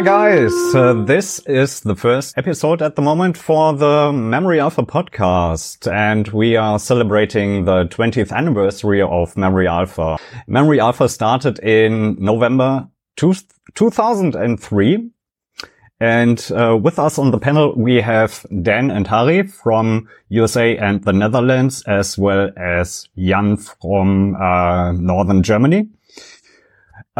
Hi guys, uh, this is the first episode at the moment for the Memory Alpha podcast and we are celebrating the 20th anniversary of Memory Alpha. Memory Alpha started in November two, 2003 and uh, with us on the panel we have Dan and Harry from USA and the Netherlands as well as Jan from uh, Northern Germany.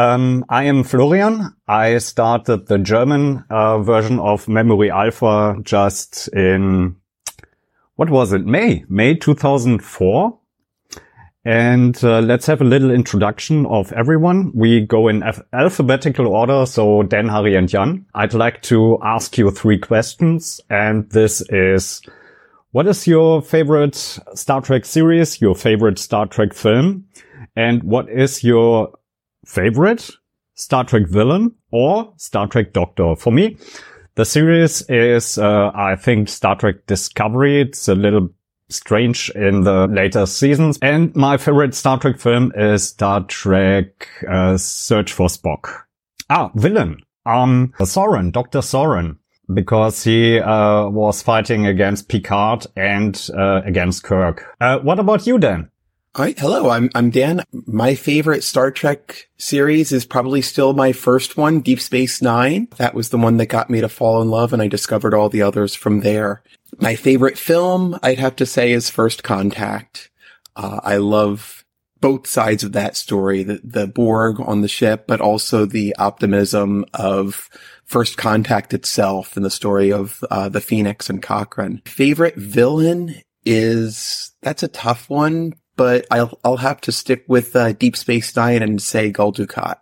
Um, I am Florian. I started the German uh, version of Memory Alpha just in, what was it? May, May 2004. And uh, let's have a little introduction of everyone. We go in alphabetical order. So Dan, Harry and Jan. I'd like to ask you three questions. And this is, what is your favorite Star Trek series? Your favorite Star Trek film? And what is your favorite Star Trek villain or Star Trek Doctor. For me, the series is, uh, I think Star Trek Discovery. It's a little strange in the later seasons. And my favorite Star Trek film is Star Trek uh, Search for Spock. Ah, villain. Um, Soran, Dr. Soran. Because he uh, was fighting against Picard and uh, against Kirk. Uh, what about you, Dan? Right. Hello. I'm, I'm Dan. My favorite Star Trek series is probably still my first one, Deep Space Nine. That was the one that got me to fall in love and I discovered all the others from there. My favorite film, I'd have to say is First Contact. Uh, I love both sides of that story, the, the Borg on the ship, but also the optimism of First Contact itself and the story of uh, the Phoenix and Cochrane. Favorite villain is, that's a tough one but I'll I'll have to stick with uh, Deep Space Nine and say Gul Dukat.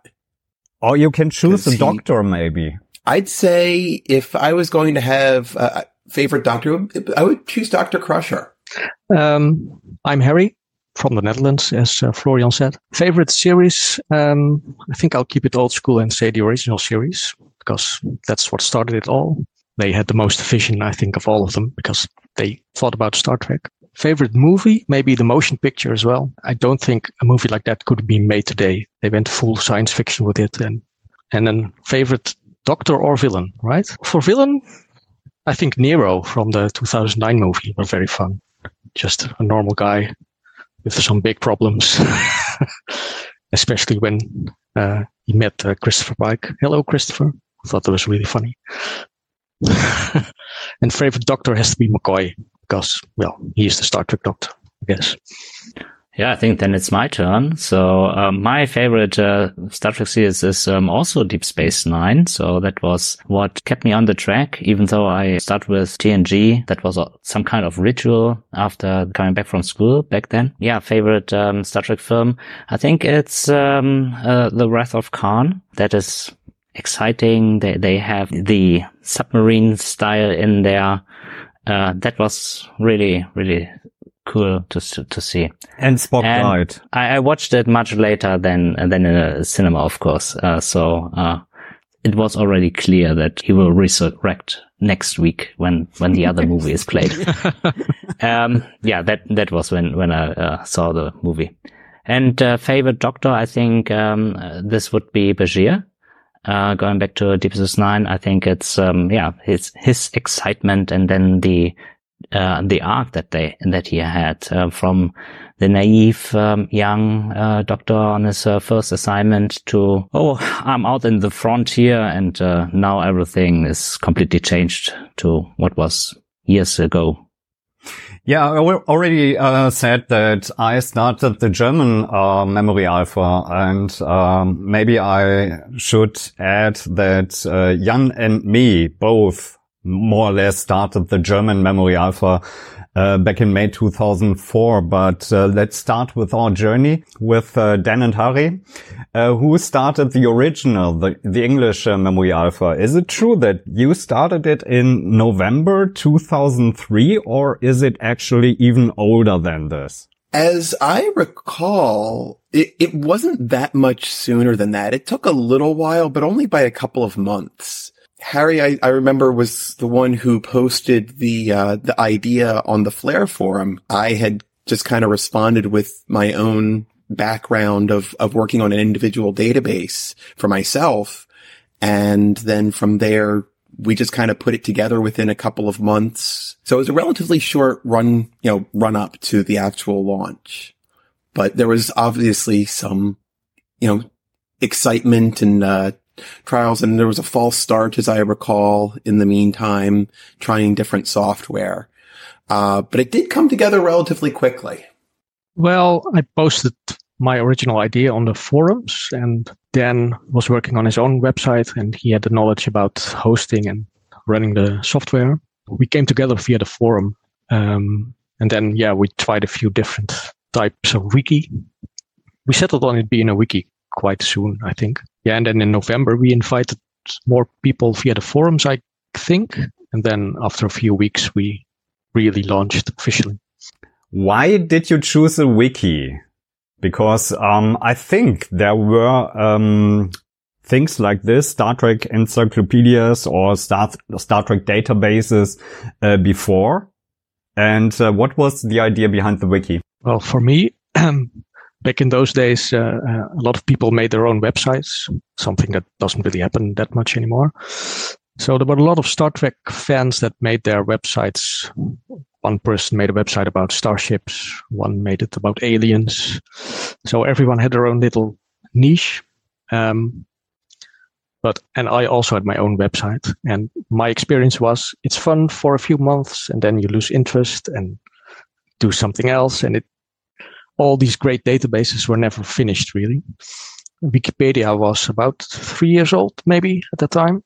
Or you can choose a he, doctor, maybe. I'd say if I was going to have a favorite doctor, I would choose Doctor Crusher. Um, I'm Harry from the Netherlands, as uh, Florian said. Favorite series? Um, I think I'll keep it old school and say the original series because that's what started it all. They had the most vision, I think, of all of them because they thought about Star Trek. Favorite movie? Maybe the motion picture as well. I don't think a movie like that could be made today. They went full science fiction with it. And, and then favorite doctor or villain, right? For villain, I think Nero from the 2009 movie was very fun. Just a normal guy with some big problems, especially when uh, he met uh, Christopher Pike. Hello, Christopher. I thought that was really funny. and favorite doctor has to be McCoy because, well, he's the Star Trek doctor, I guess. Yeah, I think then it's my turn. So um, my favorite uh, Star Trek series is um, also Deep Space Nine. So that was what kept me on the track, even though I started with TNG. That was some kind of ritual after coming back from school back then. Yeah, favorite um, Star Trek film. I think it's um, uh, The Wrath of Khan. That is exciting. They they have the submarine style in there uh, that was really, really cool to to see. And Spock and died. I, I, watched it much later than than in a cinema, of course. Uh, so uh, it was already clear that he will resurrect next week when when the other movie is played. um, yeah, that that was when when I uh, saw the movie. And uh, favorite Doctor, I think um, uh, this would be Bashir. Uh, going back to Deep Space Nine, I think it's um, yeah his his excitement and then the uh, the arc that they that he had uh, from the naive um, young uh, doctor on his uh, first assignment to oh I'm out in the frontier and uh, now everything is completely changed to what was years ago. Yeah, I already uh, said that I started the German uh, memory alpha and um, maybe I should add that uh, Jan and me both more or less started the German memory alpha uh, back in May 2004. But uh, let's start with our journey with uh, Dan and Harry, uh, who started the original, the, the English uh, Memory Alpha. Is it true that you started it in November 2003 or is it actually even older than this? As I recall, it, it wasn't that much sooner than that. It took a little while, but only by a couple of months. Harry, I, I remember was the one who posted the uh, the idea on the Flare forum. I had just kind of responded with my own background of of working on an individual database for myself, And then from there, we just kind of put it together within a couple of months. So it was a relatively short run, you know, run up to the actual launch. But there was obviously some, you know, excitement and, uh, trials and there was a false start, as I recall, in the meantime, trying different software. Uh, but it did come together relatively quickly. Well, I posted my original idea on the forums and Dan was working on his own website and he had the knowledge about hosting and running the software. We came together via the forum. Um, and then, yeah, we tried a few different types of wiki. We settled on it being a wiki quite soon, I think. Yeah. And then in November, we invited more people via the forums, I think. And then after a few weeks, we really launched officially. Why did you choose a wiki? because um, I think there were um, things like this, Star Trek encyclopedias or Star, Star Trek databases uh, before. And uh, what was the idea behind the wiki? Well, for me, back in those days, uh, uh, a lot of people made their own websites, something that doesn't really happen that much anymore. So there were a lot of Star Trek fans that made their websites one person made a website about starships, one made it about aliens. So everyone had their own little niche. Um, but and I also had my own website, and my experience was it's fun for a few months, and then you lose interest and do something else, and it all these great databases were never finished really. Wikipedia was about three years old, maybe at the time.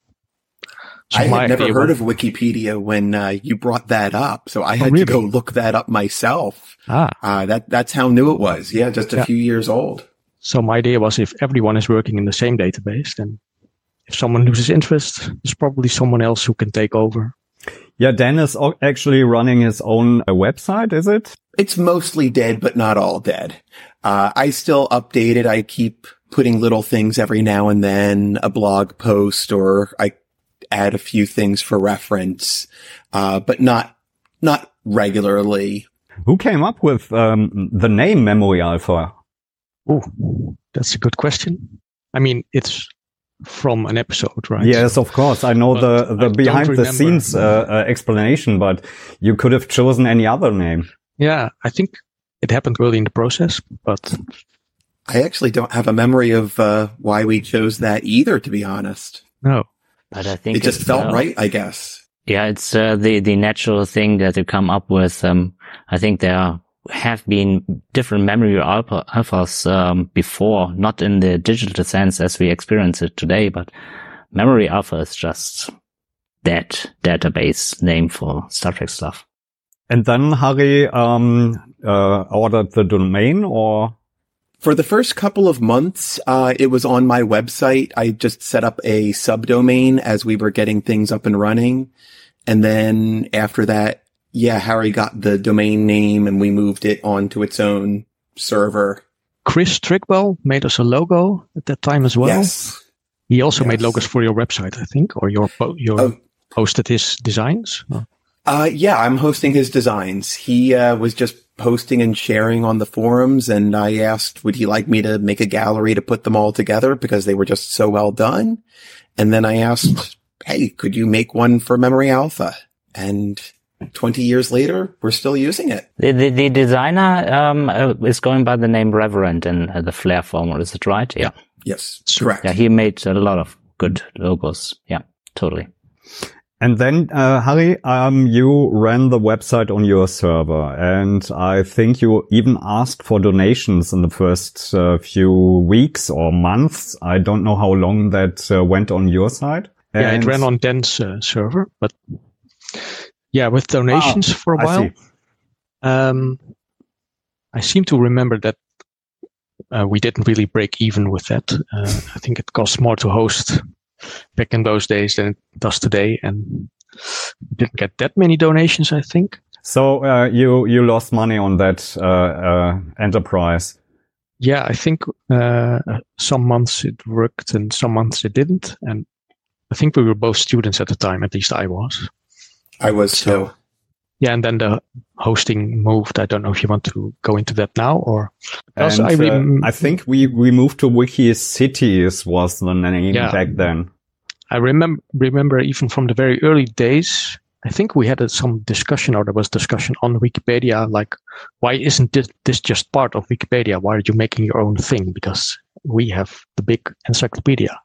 So I had never heard of Wikipedia when uh, you brought that up, so I oh, had oh, really? to go look that up myself. Ah, uh, that that's how new it was. Yeah, just a yeah. few years old. So my idea was if everyone is working in the same database, then if someone loses interest, there's probably someone else who can take over. Yeah, Dan is actually running his own uh, website, is it? It's mostly dead, but not all dead. Uh, I still update it. I keep putting little things every now and then, a blog post, or I add a few things for reference, uh, but not not regularly. Who came up with um, the name Memory Alpha? Oh, that's a good question. I mean, it's from an episode, right? Yes, of course. I know but the the behind the scenes uh, uh, explanation, but you could have chosen any other name. Yeah, I think it happened early in the process, but I actually don't have a memory of uh, why we chose that either. To be honest, no. But I think it just felt uh, right, I guess. Yeah, it's uh, the the natural thing that you come up with. Um, I think there have been different memory alpha, alphas um, before, not in the digital sense as we experience it today, but memory alpha is just that database name for Star Trek stuff. And then Harry um, uh, ordered the domain, or for the first couple of months, uh, it was on my website. I just set up a subdomain as we were getting things up and running. And then after that, yeah, Harry got the domain name and we moved it onto its own server. Chris Trigwell made us a logo at that time as well. Yes. He also yes. made logos for your website, I think, or your, your oh. hosted his designs. Uh, yeah, I'm hosting his designs. He, uh, was just posting and sharing on the forums. And I asked, would he like me to make a gallery to put them all together because they were just so well done? And then I asked, Hey, could you make one for Memory Alpha? And 20 years later, we're still using it. The, the, the designer, um, uh, is going by the name Reverend in uh, the Flare format. Is it right? Yeah. Yes. Correct. Yeah. He made a lot of good logos. Yeah, totally. And then, uh, Harry, um, you ran the website on your server, and I think you even asked for donations in the first uh, few weeks or months. I don't know how long that uh, went on your side. And yeah, it ran on Dan's uh, server, but yeah, with donations ah, for a while. I um, I seem to remember that uh, we didn't really break even with that. Uh, I think it cost more to host back in those days than it does today, and didn't get that many donations. I think. So uh, you you lost money on that uh, uh, enterprise. Yeah, I think uh, some months it worked and some months it didn't, and I think we were both students at the time. At least I was. I was so. Too. Yeah, and then the hosting moved. I don't know if you want to go into that now or. And, I, uh, I, think we we moved to Wiki Cities was the name yeah. back then. I remember remember even from the very early days. I think we had a, some discussion, or there was discussion on Wikipedia, like, why isn't this, this just part of Wikipedia? Why are you making your own thing? Because we have the big encyclopedia.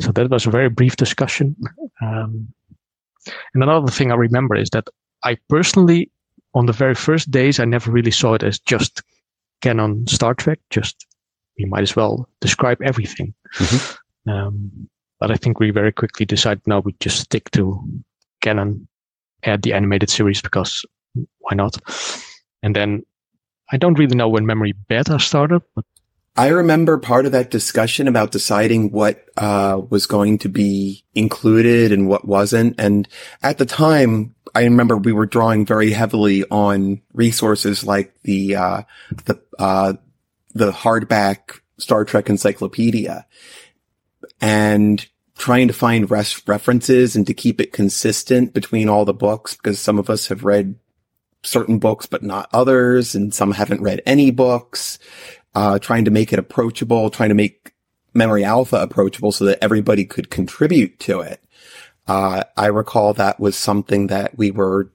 So that was a very brief discussion. Um, and another thing I remember is that I personally, on the very first days, I never really saw it as just canon Star Trek. Just we might as well describe everything. Mm-hmm. Um, but I think we very quickly decided now we just stick to canon, add the animated series because why not? And then I don't really know when Memory Beta started, but I remember part of that discussion about deciding what uh, was going to be included and what wasn't. And at the time, I remember we were drawing very heavily on resources like the uh, the uh, the hardback Star Trek encyclopedia, and trying to find res- references and to keep it consistent between all the books because some of us have read certain books but not others, and some haven't read any books uh, trying to make it approachable, trying to make Memory Alpha approachable so that everybody could contribute to it. Uh, I recall that was something that we were,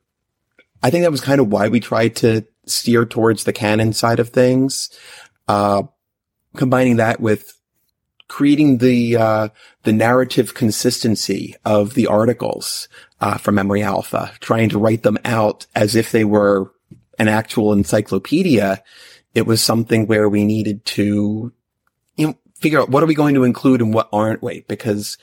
I think that was kind of why we tried to steer towards the canon side of things. Uh, combining that with creating the, uh, the narrative consistency of the articles, uh, from Memory Alpha, trying to write them out as if they were an actual encyclopedia it was something where we needed to, you know, figure out what are we going to include and what aren't we? Because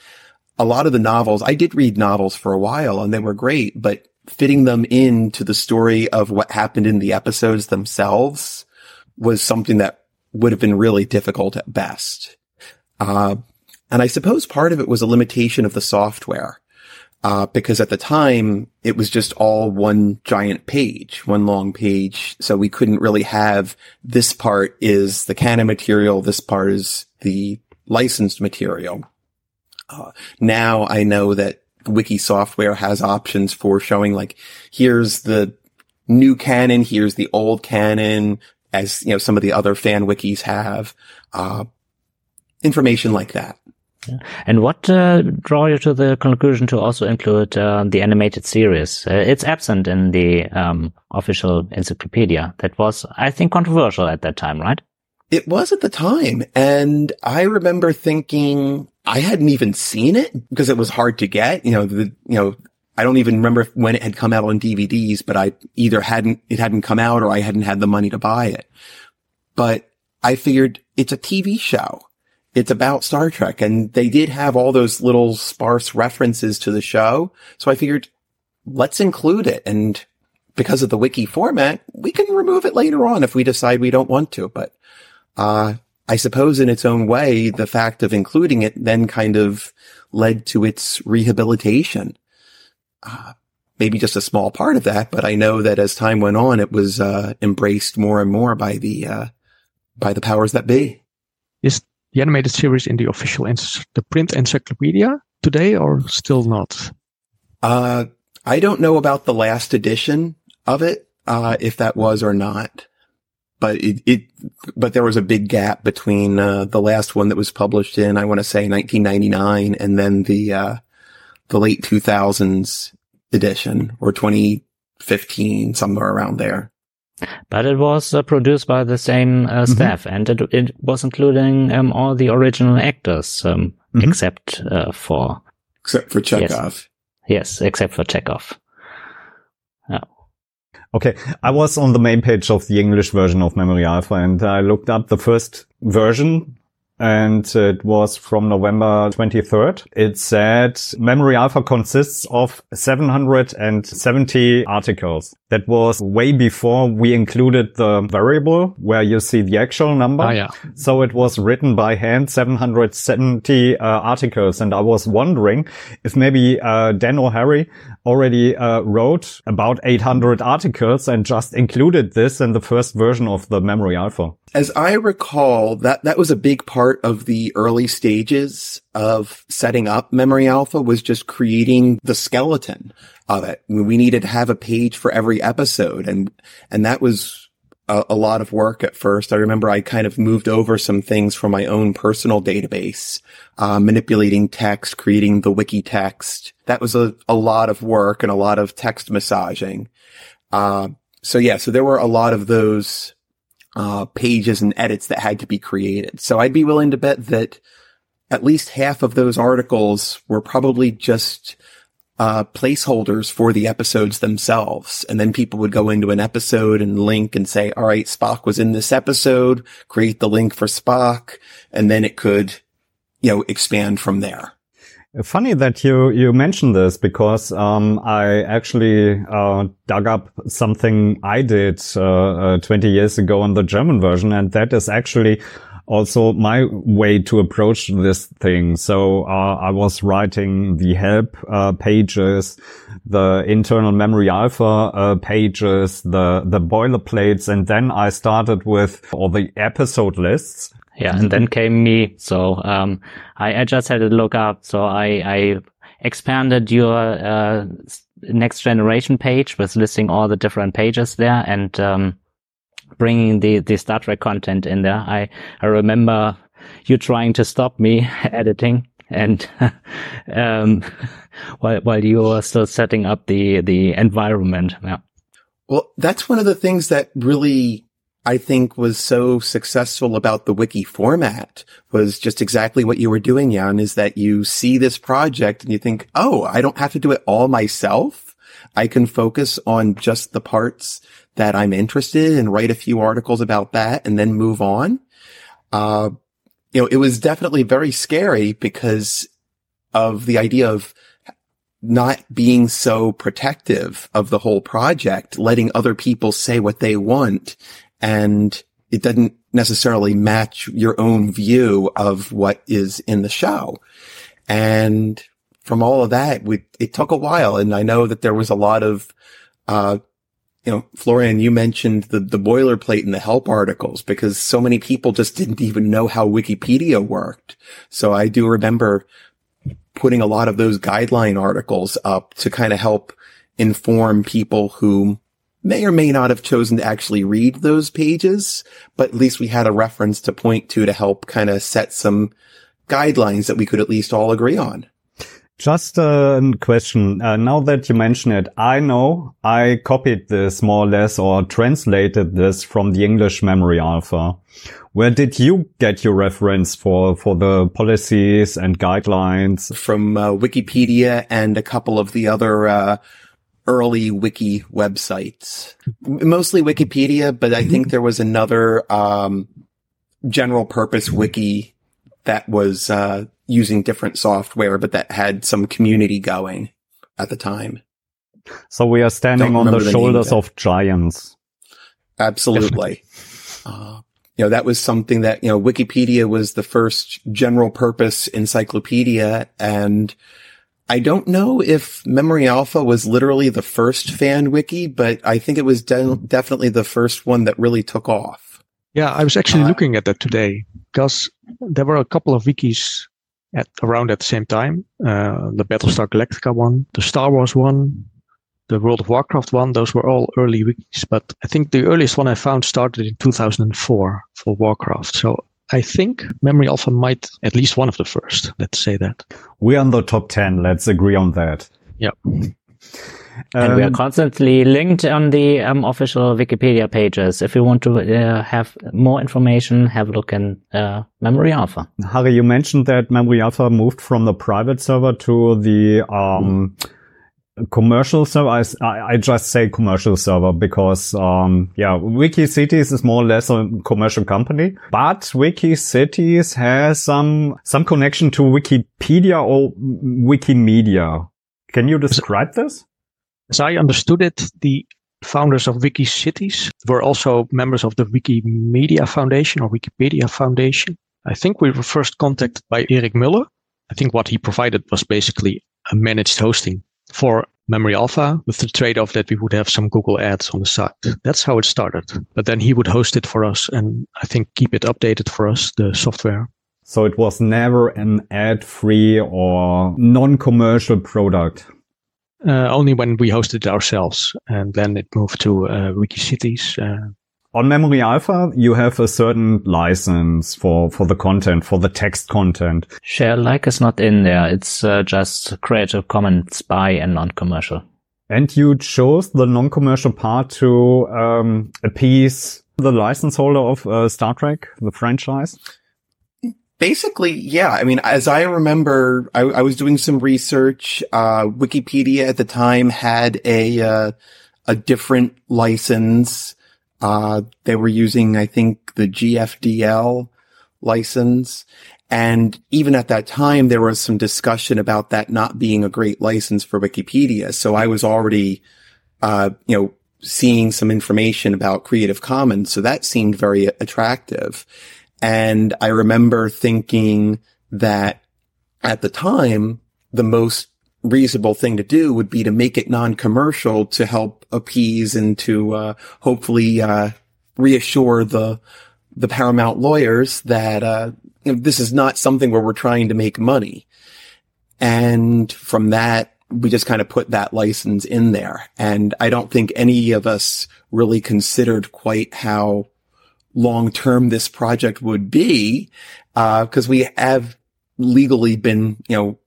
a lot of the novels, I did read novels for a while and they were great, but fitting them into the story of what happened in the episodes themselves was something that would have been really difficult at best. Uh, and I suppose part of it was a limitation of the software uh, because at the time it was just all one giant page, one long page. So we couldn't really have this part is the canon material. This part is the licensed material. Uh, now I know that wiki software has options for showing like, here's the new canon, here's the old canon, as you know, some of the other fan wikis have, uh, information like that. And what uh, draw you to the conclusion to also include uh, the animated series? Uh, it's absent in the um, official encyclopedia. That was, I think, controversial at that time, right? It was at the time. And I remember thinking I hadn't even seen it because it was hard to get. You know, the, you know, I don't even remember when it had come out on DVDs, but I either hadn't, it hadn't come out or I hadn't had the money to buy it. But I figured it's a TV show it's about Star Trek and they did have all those little sparse references to the show. So I figured let's include it. And because of the wiki format, we can remove it later on if we decide we don't want to. But, uh, I suppose in its own way, the fact of including it then kind of led to its rehabilitation. Uh, maybe just a small part of that, but I know that as time went on, it was, uh, embraced more and more by the, uh, by the powers that be. Is the animated series in the official the print encyclopedia today or still not? Uh, I don't know about the last edition of it, uh, if that was or not. But it, it, but there was a big gap between, uh, the last one that was published in, I want to say 1999 and then the, uh, the late 2000s edition or 2015, somewhere around there. But it was uh, produced by the same uh, mm-hmm. staff, mm-hmm. and it, it, was including um, all the original actors, um, mm-hmm. except uh, for except for Chekov. Yes, yes except for Chekov. Yeah. Okay, I was on the main page of the English version of Memory Alpha, and I looked up the first version and it was from November 23rd. It said Memory Alpha consists of 770 articles. That was way before we included the variable where you see the actual number. Oh, yeah. So it was written by hand 770 uh, articles. And I was wondering if maybe uh, Dan or Harry already uh, wrote about 800 articles and just included this in the first version of the Memory Alpha. As I recall, that, that was a big part of the early stages of setting up Memory Alpha was just creating the skeleton of it. We needed to have a page for every episode and, and that was a, a, lot of work at first. I remember I kind of moved over some things from my own personal database, uh, manipulating text, creating the wiki text. That was a, a lot of work and a lot of text massaging. Uh, so yeah, so there were a lot of those, uh, pages and edits that had to be created. So I'd be willing to bet that at least half of those articles were probably just uh, placeholders for the episodes themselves. And then people would go into an episode and link and say, all right, Spock was in this episode, create the link for Spock. And then it could, you know, expand from there. Funny that you, you mentioned this because, um, I actually, uh, dug up something I did, uh, uh, 20 years ago on the German version. And that is actually also my way to approach this thing. So uh, I was writing the help uh, pages, the internal memory alpha uh, pages, the the boilerplates, and then I started with all the episode lists. Yeah, and then came me. So um, I, I just had to look up. So I, I expanded your uh, next generation page with listing all the different pages there, and um, bringing the, the Star Trek content in there. I, I remember you trying to stop me editing and, um, while, while you were still setting up the, the environment. Yeah. Well, that's one of the things that really I think was so successful about the wiki format was just exactly what you were doing, Jan, is that you see this project and you think, Oh, I don't have to do it all myself. I can focus on just the parts that I'm interested in and write a few articles about that and then move on. Uh, you know, it was definitely very scary because of the idea of not being so protective of the whole project, letting other people say what they want. And it doesn't necessarily match your own view of what is in the show. And from all of that, we, it took a while. And I know that there was a lot of, uh, you know, Florian, you mentioned the, the boilerplate and the help articles because so many people just didn't even know how Wikipedia worked. So I do remember putting a lot of those guideline articles up to kind of help inform people who may or may not have chosen to actually read those pages, but at least we had a reference to point to to help kind of set some guidelines that we could at least all agree on. Just a question. Uh, now that you mention it, I know I copied this more or less or translated this from the English memory alpha. Where did you get your reference for, for the policies and guidelines? From uh, Wikipedia and a couple of the other, uh, early wiki websites. Mostly Wikipedia, but I think there was another, um, general purpose wiki that was, uh, using different software, but that had some community going at the time. So we are standing on the, the shoulders of giants. Absolutely. uh, you know, that was something that, you know, Wikipedia was the first general purpose encyclopedia. And I don't know if Memory Alpha was literally the first fan wiki, but I think it was de- definitely the first one that really took off. Yeah, I was actually uh, looking at that today because there were a couple of wikis at around at the same time. Uh, the Battlestar Galactica one, the Star Wars one, the World of Warcraft one. Those were all early wikis, but I think the earliest one I found started in 2004 for Warcraft. So I think Memory Alpha might at least one of the first. Let's say that. We're on the top 10. Let's agree on that. Yeah and um, we are um, constantly linked on the um, official Wikipedia pages. If you want to uh, have more information, have a look in uh, Memory Alpha. Harry, you mentioned that Memory Alpha moved from the private server to the um, commercial server. I, I, just say commercial server because, um, yeah, WikiCities is more or less a commercial company, but WikiCities has some, some connection to Wikipedia or Wikimedia. Can you describe this? As I understood it, the founders of WikiCities were also members of the Wikimedia Foundation or Wikipedia Foundation. I think we were first contacted by Erik Möller. I think what he provided was basically a managed hosting for Memory Alpha with the trade-off that we would have some Google ads on the side. That's how it started. But then he would host it for us and I think keep it updated for us, the software. So it was never an ad-free or non-commercial product. Uh, only when we hosted it ourselves, and then it moved to uh, WikiCities. Uh, on Memory Alpha, you have a certain license for, for the content, for the text content. Share like is not in there. It's uh, just Creative Commons by and non-commercial. And you chose the non-commercial part to um, appease the license holder of uh, Star Trek, the franchise? Basically, yeah. I mean, as I remember, I, I was doing some research. Uh, Wikipedia at the time had a uh, a different license. Uh, they were using, I think, the GFDL license. And even at that time, there was some discussion about that not being a great license for Wikipedia. So I was already, uh, you know, seeing some information about Creative Commons. So that seemed very attractive. And I remember thinking that at the time, the most reasonable thing to do would be to make it non-commercial to help appease and to, uh, hopefully, uh, reassure the, the Paramount lawyers that, uh, you know, this is not something where we're trying to make money. And from that, we just kind of put that license in there. And I don't think any of us really considered quite how long term this project would be, uh, cause we have legally been, you know,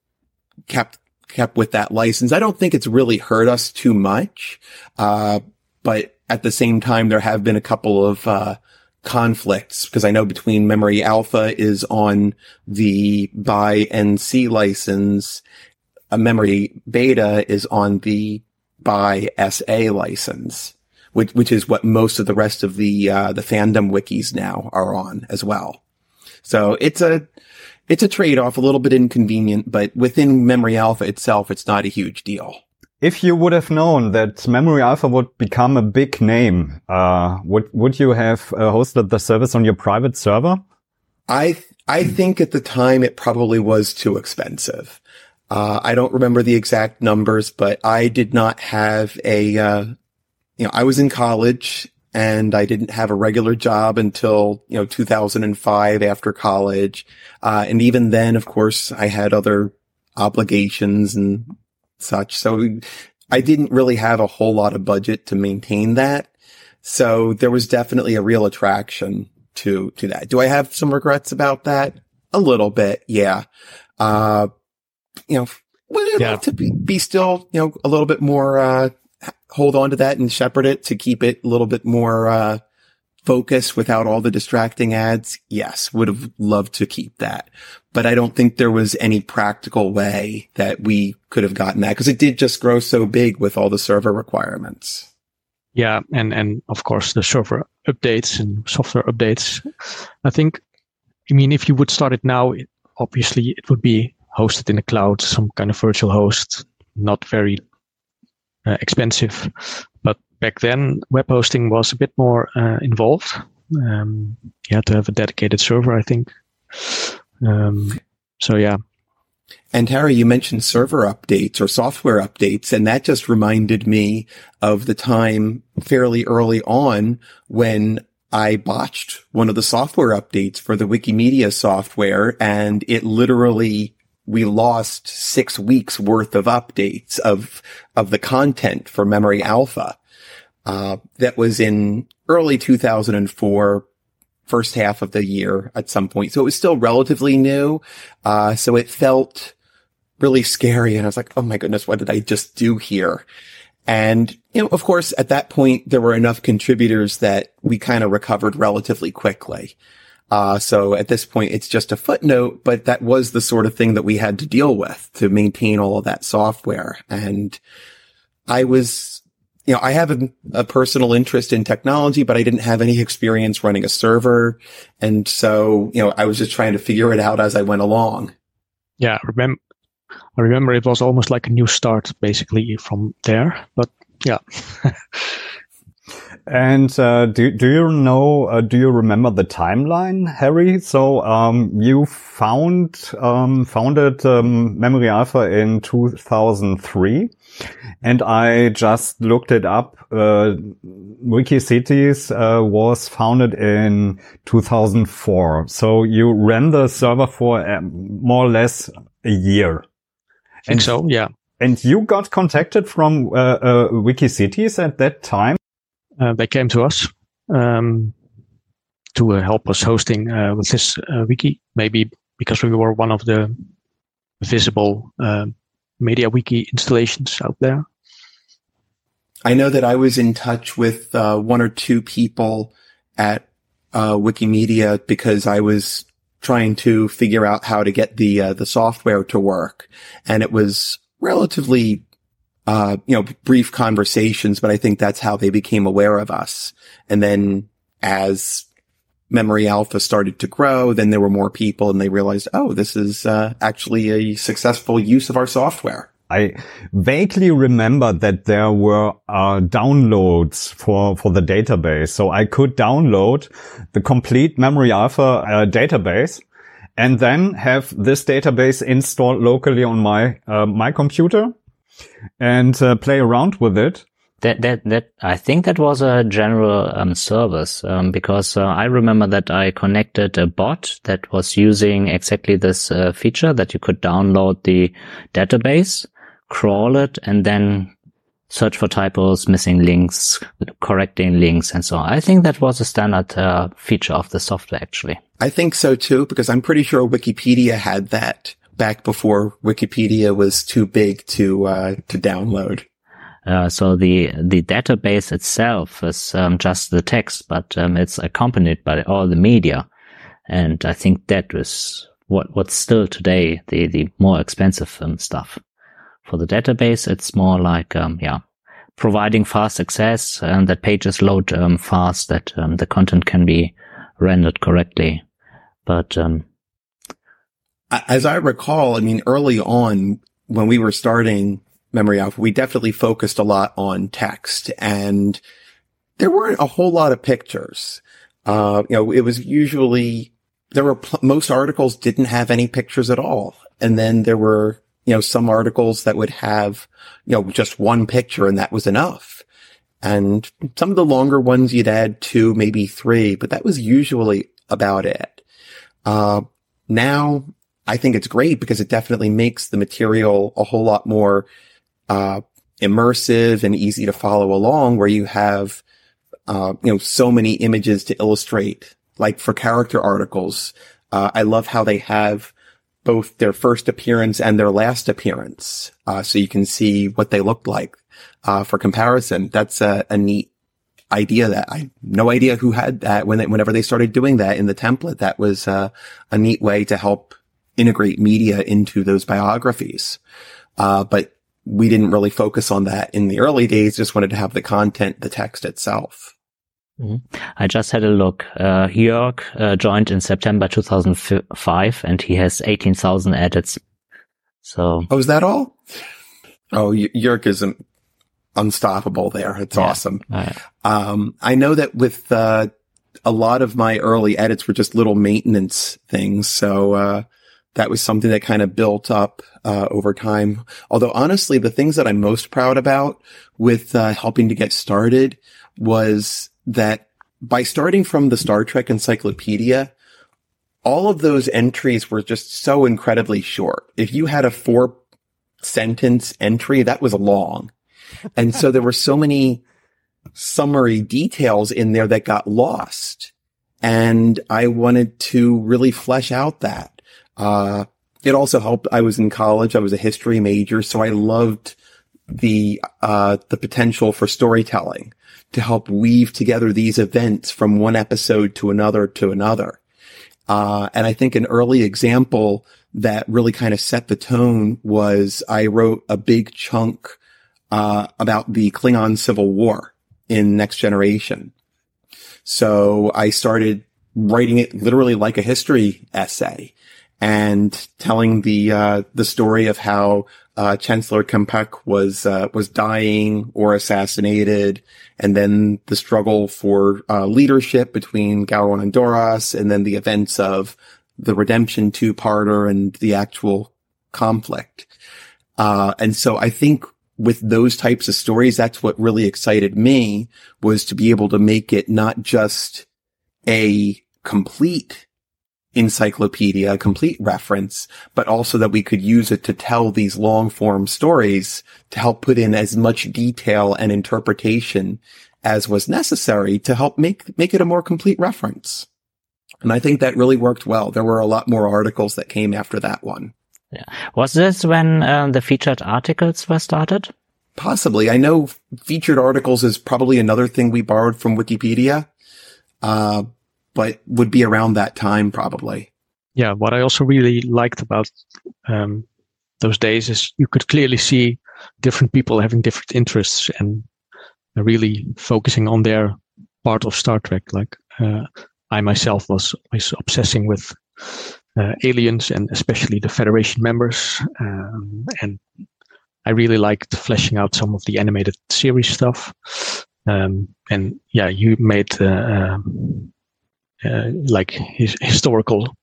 kept, kept with that license. I don't think it's really hurt us too much. Uh, but at the same time, there have been a couple of, uh, conflicts because I know between memory alpha is on the by NC license a memory beta is on the by SA license, which, which is what most of the rest of the, uh, the fandom wikis now are on as well. So it's a, it's a trade-off, a little bit inconvenient, but within memory alpha itself, it's not a huge deal. If you would have known that Memory Alpha would become a big name, uh, would would you have uh, hosted the service on your private server? I I think at the time it probably was too expensive. Uh, I don't remember the exact numbers, but I did not have a, uh, you know, I was in college and I didn't have a regular job until, you know, 2005 after college. Uh, and even then, of course, I had other obligations and such. So I didn't really have a whole lot of budget to maintain that. So there was definitely a real attraction to, to that. Do I have some regrets about that? A little bit. Yeah. Uh, you know, would yeah. to be, be still, you know, a little bit more, uh, hold on to that and shepherd it to keep it a little bit more, uh, focused without all the distracting ads. Yes, would have loved to keep that, but I don't think there was any practical way that we could have gotten that because it did just grow so big with all the server requirements. Yeah. And, and of course the server updates and software updates. I think, I mean, if you would start it now, obviously it would be hosted in the cloud, some kind of virtual host, not very uh, expensive. But back then, web hosting was a bit more uh, involved. Um, you had to have a dedicated server, I think. Um, so yeah. And Harry, you mentioned server updates or software updates, and that just reminded me of the time fairly early on when I botched one of the software updates for the Wikimedia software and it literally we lost six weeks worth of updates of, of the content for memory alpha. Uh, that was in early 2004, first half of the year at some point. So it was still relatively new. Uh, so it felt really scary. And I was like, Oh my goodness, what did I just do here? And, you know, of course, at that point, there were enough contributors that we kind of recovered relatively quickly. Uh, so at this point, it's just a footnote, but that was the sort of thing that we had to deal with to maintain all of that software. And I was, you know, I have a, a, personal interest in technology, but I didn't have any experience running a server. And so, you know, I was just trying to figure it out as I went along. Yeah. Remember, I remember it was almost like a new start basically from there, but yeah. And uh, do do you know? Uh, do you remember the timeline, Harry? So um, you found um, founded um, Memory Alpha in 2003, and I just looked it up. Uh, WikiCities uh, was founded in 2004. So you ran the server for um, more or less a year. I think and, so. Yeah. And you got contacted from uh, uh, WikiCities at that time. Uh, they came to us. um, to uh, help us hosting uh, with this uh, wiki. Maybe because we were one of the visible uh, MediaWiki installations out there. I know that I was in touch with one or two people at Wikimedia because I was trying to figure out how to get the uh, the software to work, and it was relatively uh, you know brief conversations, but I think that's how they became aware of us. And then as Memory Alpha started to grow, then there were more people, and they realized, oh, this is uh, actually a successful use of our software. I vaguely remember that there were uh, downloads for for the database, so I could download the complete Memory Alpha uh, database, and then have this database installed locally on my uh, my computer, and uh, play around with it. That that that I think that was a general um, service um, because uh, I remember that I connected a bot that was using exactly this uh, feature that you could download the database crawl it and then search for typos, missing links, correcting links, and so on. I think that was a standard uh, feature of the software, actually. I think so too, because I'm pretty sure Wikipedia had that back before Wikipedia was too big to uh, to download. Uh, so the the database itself is um, just the text, but um, it's accompanied by all the media, and I think that was what what's still today the the more expensive um, stuff. For the database, it's more like, um, yeah, providing fast access and that pages load um, fast, that um, the content can be rendered correctly. But um, as I recall, I mean, early on when we were starting Memory Alpha, we definitely focused a lot on text and there weren't a whole lot of pictures. Uh, you know, it was usually there were pl- most articles didn't have any pictures at all. And then there were you know, some articles that would have, you know, just one picture and that was enough. And some of the longer ones you'd add two, maybe three, but that was usually about it. Uh, now I think it's great because it definitely makes the material a whole lot more, uh, immersive and easy to follow along where you have, uh, you know, so many images to illustrate. Like for character articles, uh, I love how they have both their first appearance and their last appearance. Uh, so you can see what they looked like, uh, for comparison. That's a, a, neat idea that I no idea who had that when they, whenever they started doing that in the template. That was, uh, a neat way to help integrate media into those biographies. Uh, but we didn't really focus on that in the early days, just wanted to have the content, the text itself. Mm-hmm. I just had a look. Uh, Jörg uh, joined in September 2005 and he has 18,000 edits. So. Oh, is that all? Oh, Jörg is unstoppable there. It's yeah. awesome. Right. Um, I know that with, uh, a lot of my early edits were just little maintenance things. So, uh, that was something that kind of built up, uh, over time. Although honestly, the things that I'm most proud about with, uh, helping to get started was that by starting from the Star Trek encyclopedia, all of those entries were just so incredibly short. If you had a four sentence entry, that was long. And so there were so many summary details in there that got lost. And I wanted to really flesh out that. Uh, it also helped. I was in college. I was a history major. So I loved the, uh, the potential for storytelling to help weave together these events from one episode to another to another. Uh, and I think an early example that really kind of set the tone was I wrote a big chunk, uh, about the Klingon Civil War in Next Generation. So I started writing it literally like a history essay and telling the, uh, the story of how uh, Chancellor K'mpec was uh, was dying or assassinated, and then the struggle for uh, leadership between Gowron and Duras, and then the events of the Redemption two-parter and the actual conflict. Uh, and so I think with those types of stories, that's what really excited me was to be able to make it not just a complete encyclopedia, a complete reference, but also that we could use it to tell these long form stories to help put in as much detail and interpretation as was necessary to help make, make it a more complete reference. And I think that really worked well. There were a lot more articles that came after that one. Yeah. Was this when um, the featured articles were started? Possibly. I know featured articles is probably another thing we borrowed from Wikipedia, uh, but would be around that time probably. Yeah. What I also really liked about um, those days is you could clearly see different people having different interests and really focusing on their part of Star Trek. Like uh, I myself was, was obsessing with uh, aliens and especially the Federation members, um, and I really liked fleshing out some of the animated series stuff. Um, and yeah, you made uh, um, uh like his historical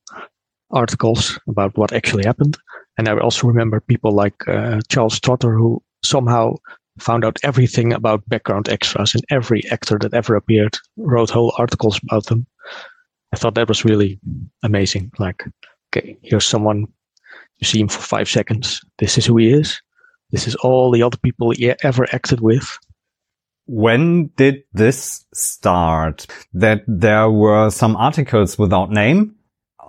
articles about what actually happened. And I also remember people like uh, Charles Trotter who somehow found out everything about background extras and every actor that ever appeared, wrote whole articles about them. I thought that was really amazing. Like, okay, here's someone, you see him for five seconds. This is who he is. This is all the other people he ever acted with. When did this start? That there were some articles without name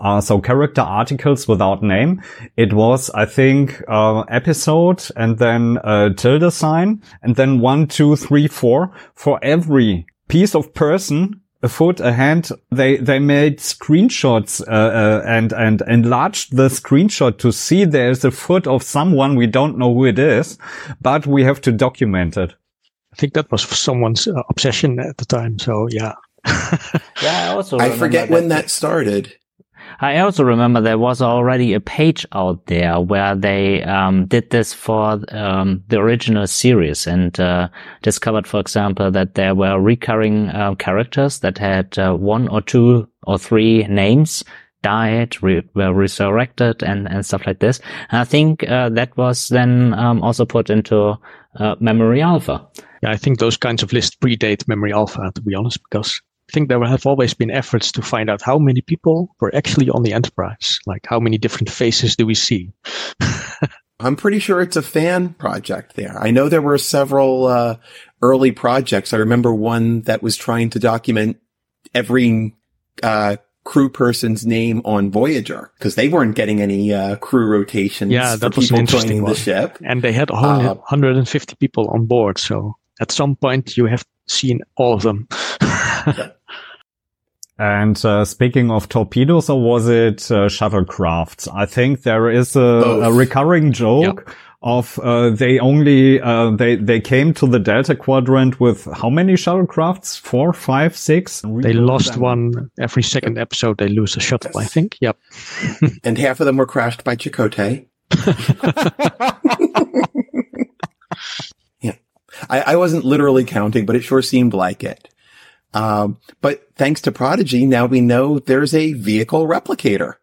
uh, so character articles without name. It was, I think, uh, episode and then tilde sign and then one, two, three, four for every piece of person. A foot, a hand. They they made screenshots uh, uh, and and enlarged the screenshot to see there's a foot of someone we don't know who it is, but we have to document it. I think that was someone's uh, obsession at the time. So yeah. yeah, I also I forget that when that started. I also remember there was already a page out there where they um, did this for um, the original series and uh, discovered, for example, that there were recurring uh, characters that had uh, one or two or three names died, re- were resurrected, and, and stuff like this. And I think uh, that was then um, also put into uh, Memory Alpha. Yeah, I think those kinds of lists predate Memory Alpha, to be honest, because I think there have always been efforts to find out how many people were actually on the Enterprise. Like, how many different faces do we see? I'm pretty sure it's a fan project there. I know there were several uh, early projects. I remember one that was trying to document every uh, crew person's name on Voyager because they weren't getting any uh, crew rotations yeah, that for was people joining one. the ship. And they had 150 uh, people on board. So at some point you have seen all of them. And uh, speaking of torpedoes, or was it uh, shuttlecrafts? I think there is a, a recurring joke yep. Of uh, they only uh, they they came to the Delta Quadrant with how many shuttlecrafts? Four, five, six. They lost one every second episode. They lose a shuttle, yes. I think. Yep. and half of them were crashed by Chakotay. yeah, I, I wasn't literally counting, but it sure seemed like it. Um, but thanks to Prodigy, now we know there's a vehicle replicator.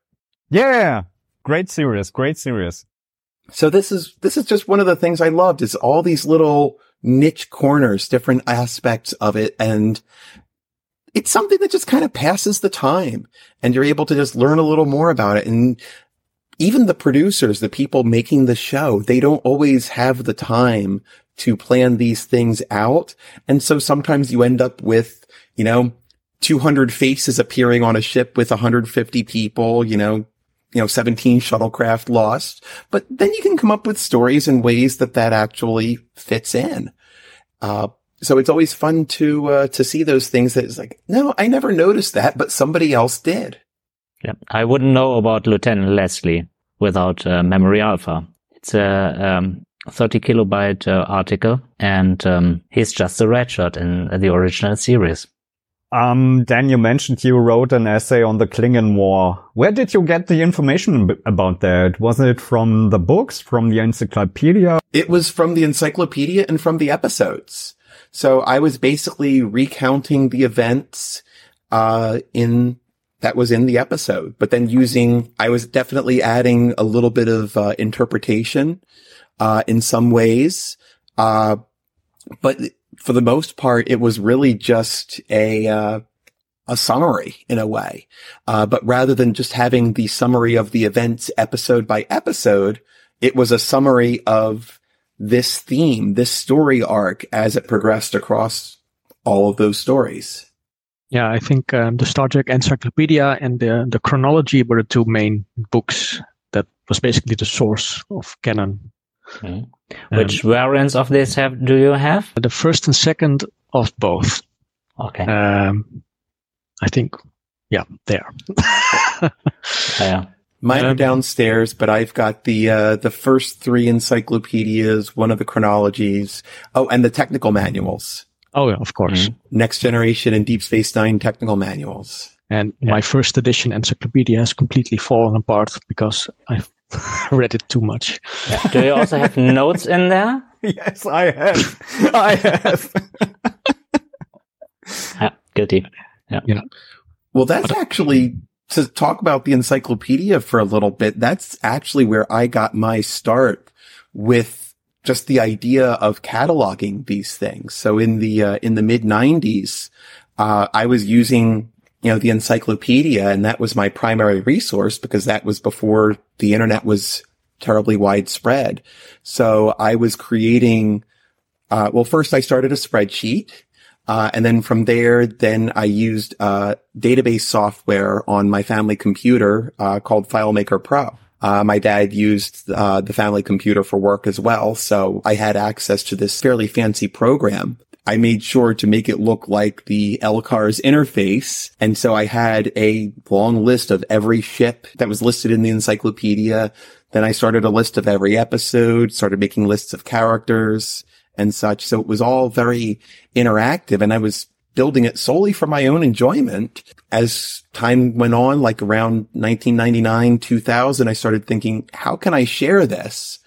Yeah. Great series. Great series. So this is, this is just one of the things I loved is all these little niche corners, different aspects of it. And it's something that just kind of passes the time and you're able to just learn a little more about it. And even the producers, the people making the show, they don't always have the time to plan these things out. And so sometimes you end up with you know, 200 faces appearing on a ship with 150 people, you know, you know, 17 shuttlecraft lost. But then you can come up with stories and ways that that actually fits in. Uh, so it's always fun to, uh, to see those things that is like, no, I never noticed that, but somebody else did. Yeah. I wouldn't know about Lieutenant Leslie without uh, Memory Alpha. It's a, um, 30 kilobyte uh, article and, um, he's just a redshirt in the original series. Um, Dan, you mentioned you wrote an essay on the Klingon War. Where did you get the information about that? Was it from the books, from the encyclopedia? It was from the encyclopedia and from the episodes. So I was basically recounting the events, uh, in, that was in the episode, but then using, I was definitely adding a little bit of, uh, interpretation, uh, in some ways. Uh, but for the most part, it was really just a, uh, a summary in a way. Uh, but rather than just having the summary of the events episode by episode, it was a summary of this theme, this story arc as it progressed across all of those stories. Yeah, I think um, the Star Trek Encyclopedia and the the chronology were the two main books that was basically the source of canon. Mm. Which um, variants of this have do you have? The first and second of both. Okay. Um, I think, yeah, there. yeah. Mine are um, downstairs, but I've got the uh, the first three encyclopedias, one of the chronologies. Oh, and the technical manuals. Oh, yeah, of course. Mm-hmm. Next Generation and Deep Space Nine technical manuals. And yeah. my first edition encyclopedia has completely fallen apart because I read it too much. Yeah. Do you also have notes in there? Yes, I have. I have. yeah, guilty. Yeah. yeah. Well, that's actually to talk about the encyclopedia for a little bit. That's actually where I got my start with just the idea of cataloging these things. So in the, uh, in the mid nineties, uh, I was using, you know, the encyclopedia and that was my primary resource because that was before the internet was terribly widespread. So I was creating, uh, well, first I started a spreadsheet uh, and then from there, then I used uh, database software on my family computer uh, called FileMaker Pro. Uh, my dad used uh, the family computer for work as well, so I had access to this fairly fancy program. I made sure to make it look like the LCARS interface, and so I had a long list of every ship that was listed in the encyclopedia. Then I started a list of every episode, started making lists of characters and such. So it was all very interactive and I was building it solely for my own enjoyment. As time went on, like around 1999, 2000, I started thinking, how can I share this?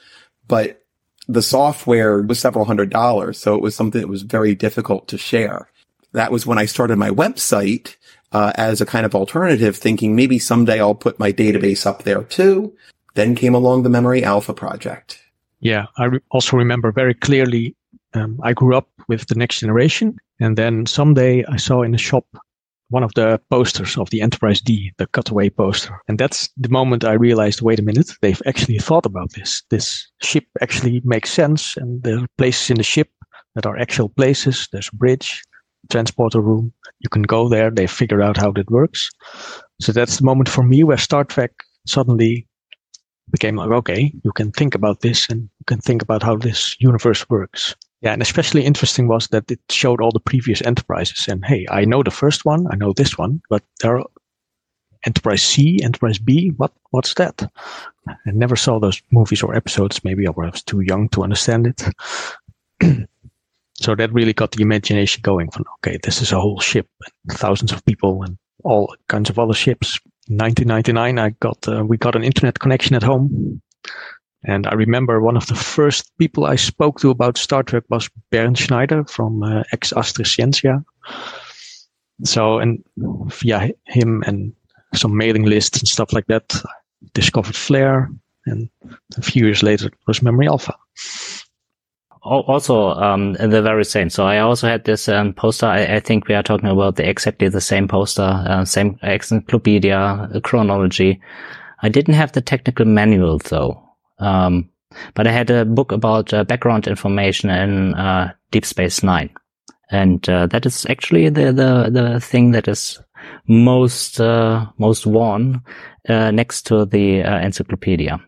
But the software was several hundred dollars. So it was something that was very difficult to share. That was when I started my website. Uh, as a kind of alternative, thinking maybe someday I'll put my database up there too. Then came along the Memory Alpha project. Yeah, I re- also remember very clearly um, I grew up with the next generation. And then someday I saw in a shop one of the posters of the Enterprise D, the cutaway poster. And that's the moment I realized, wait a minute, they've actually thought about this. This ship actually makes sense. And there are places in the ship that are actual places. There's a bridge, transporter room. You can go there. They figure out how that works. So that's the moment for me where Star Trek suddenly became like, okay, you can think about this and you can think about how this universe works. Yeah, and especially interesting was that it showed all the previous enterprises. And hey, I know the first one, I know this one, but there are Enterprise C, Enterprise B. What what's that? I never saw those movies or episodes. Maybe I was too young to understand it. so that really got the imagination going. From okay, this is a whole ship, and thousands of people, and all kinds of other ships. 1999, I got uh, we got an internet connection at home. And I remember one of the first people I spoke to about Star Trek was Bernd Schneider from uh, ex Astris Scientia. So, and via him and some mailing lists and stuff like that, I discovered Flare. And a few years later, it was Memory Alpha. Also, um, the very same. So I also had this um, poster. I, I, think we are talking about the exactly the same poster, uh, same encyclopedia, chronology. I didn't have the technical manual though. Um, but I had a book about uh, background information in uh, Deep Space Nine, and uh, that is actually the the the thing that is most uh, most worn uh, next to the uh, encyclopedia.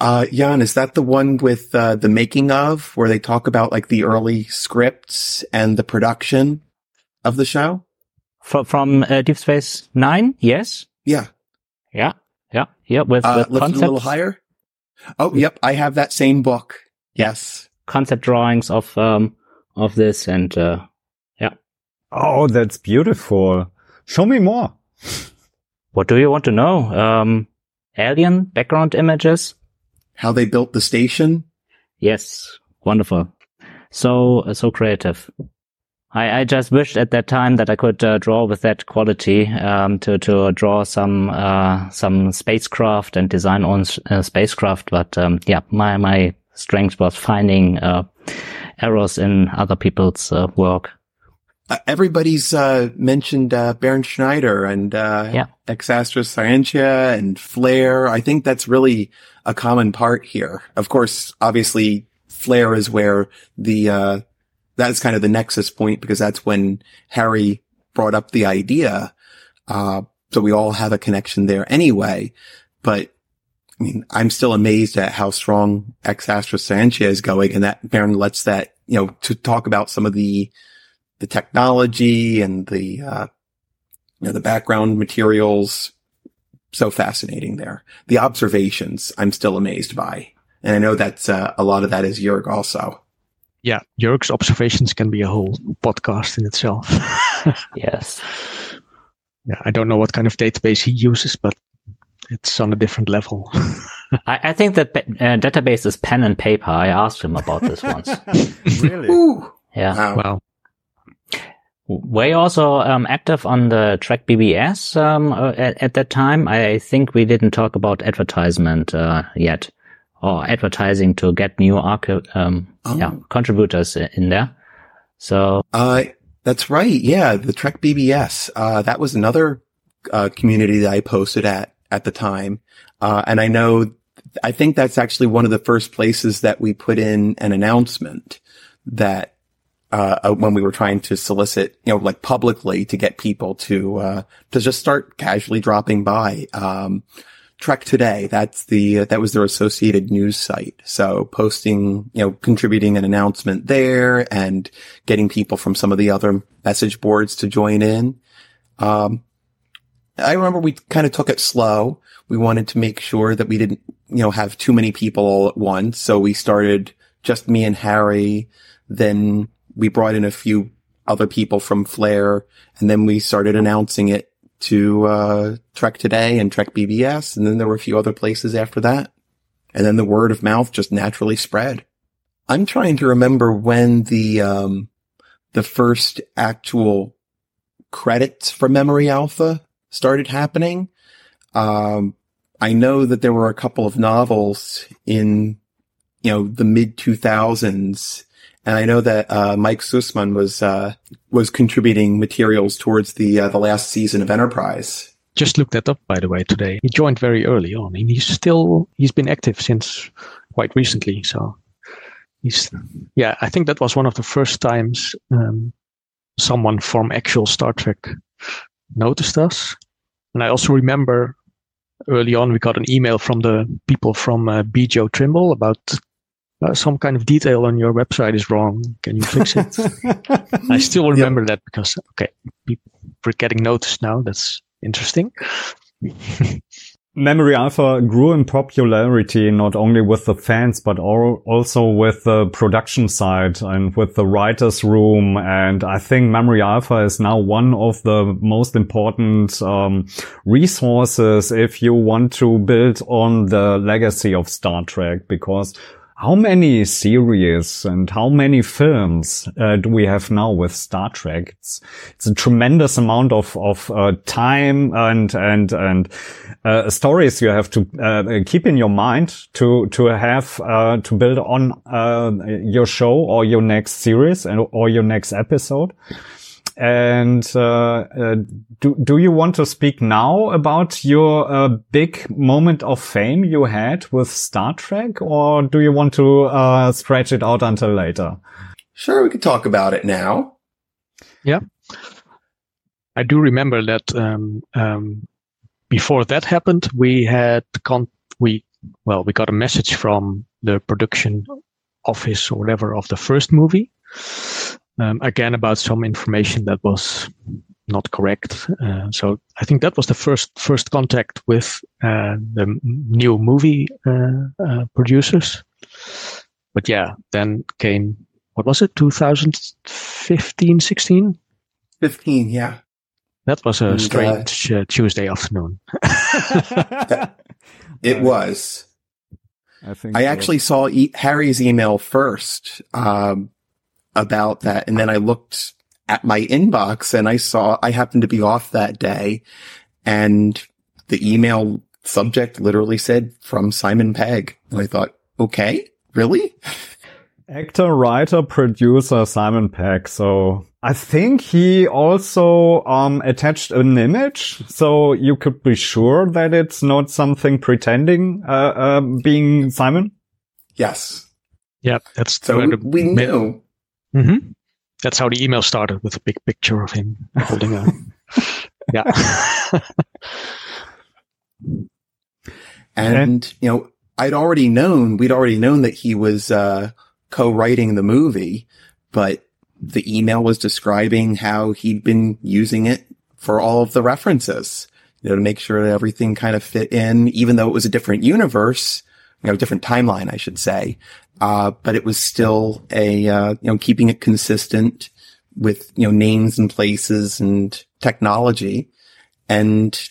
Uh, Jan, is that the one with the making of, where they talk about like the early scripts and the production of the show? From, from Deep Space Nine, yes. Yeah. Yeah. Yeah. Yeah. With, with lift a little higher. Oh, yep. I have that same book. Yes. Concept drawings of, um, of this and, uh, yeah. Oh, that's beautiful. Show me more. What do you want to know? Um, alien background images? How they built the station? Yes. Wonderful. So, so creative. I, I just wished at that time that I could uh, draw with that quality um, to to draw some uh, some spacecraft and design on uh, spacecraft. But um, yeah, my my strength was finding uh, errors in other people's uh, work. Uh, everybody's mentioned Bernd Schneider and yeah. Ex Astris Scientia and Flare. I think that's really a common part here. Of course, obviously, Flare is where the that's kind of the nexus point because that's when Harry brought up the idea. Uh, so we all have a connection there anyway. But I mean, I'm still amazed at how strong Ex Astris Scientia is going and that Bernd lets that, you know, to talk about some of the, the technology and the, uh, you know, the background materials. So fascinating there. The observations I'm still amazed by. And I know that's, uh, a lot of that is Jörg also. Yeah. Jörg's observations can be a whole podcast in itself. yes. Yeah. I don't know what kind of database he uses, but it's on a different level. I, I, think that uh, database is pen and paper. I asked him about this once. really? Ooh. Yeah. Wow. wow. Were you also um, active on the Trek BBS um, uh, at, at, that time? I think we didn't talk about advertisement uh, yet, or advertising to get new archi- um, oh. yeah, contributors in there. So, uh, that's right. Yeah, the Trek BBS. Uh, that was another uh, community that I posted at at the time, uh, and I know. I think that's actually one of the first places that we put in an announcement that uh, uh, when we were trying to solicit, you know, like publicly to get people to, uh, to just start casually dropping by. Um, Trek Today, that's the, that was their associated news site. So posting, you know, contributing an announcement there and getting people from some of the other message boards to join in. Um, I remember we kind of took it slow. We wanted to make sure that we didn't, you know, have too many people all at once. So we started just me and Harry, then we brought in a few other people from Flare and then we started announcing it to, uh, Trek Today and Trek BBS. And then there were a few other places after that. And then the word of mouth just naturally spread. I'm trying to remember when the, um, the first actual credits for Memory Alpha started happening. Um, I know that there were a couple of novels in, you know, the mid 2000s and I know that uh, Mike Sussman was uh, was contributing materials towards the uh, the last season of Enterprise. Just looked that up, by the way, today. He joined very early on, and he's still he's been active since quite recently. So he's yeah, I think that was one of the first times um, someone from actual Star Trek noticed us. And I also remember early on we got an email from the people from uh, Trimble about uh, some kind of detail on your website is wrong. Can you fix it? I still remember yep. that because, okay, we're getting noticed now. That's interesting. Memory Alpha grew in popularity not only with the fans, but also with the production side and with the writers room. And I think Memory Alpha is now one of the most important um, resources if you want to build on the legacy of Star Trek, because how many series and how many films uh, do we have now with Star Trek? It's, it's a tremendous amount of of uh, time and and and uh, stories you have to uh, keep in your mind to to have uh, to build on uh, your show or your next series and or your next episode. And uh, uh, do do you want to speak now about your uh, big moment of fame you had with Star Trek, or do you want to uh, stretch it out until later? Sure, we could talk about it now. Yeah, I do remember that um, um, before that happened, we had con- we well we got a message from the production office or whatever of the first movie um, again about some information that was not correct. Uh, so I think that was the first first contact with uh, the new movie uh, uh producers. But yeah, then came what was it? 2015, 16? 15, yeah. That was a and, uh, strange uh, Tuesday afternoon. it was. I think I so. actually saw e- Harry's email first. Um, about that. And then I looked at my inbox and I saw I happened to be off that day and the email subject literally said from Simon Pegg. And I thought, okay, really? Actor, writer, producer Simon Pegg. So I think he also um, attached an image, so you could be sure that it's not something pretending uh, uh, being Simon. Yes. Yeah, that's so we knew. Mm-hmm. that's how the email started with a big picture of him holding a. yeah. and, you know, I'd already known, we'd already known that he was, uh, co-writing the movie, but the email was describing how he'd been using it for all of the references, you know, to make sure that everything kind of fit in, even though it was a different universe, you know, different timeline, I should say. Uh, but it was still a, uh, you know, keeping it consistent with, you know, names and places and technology. And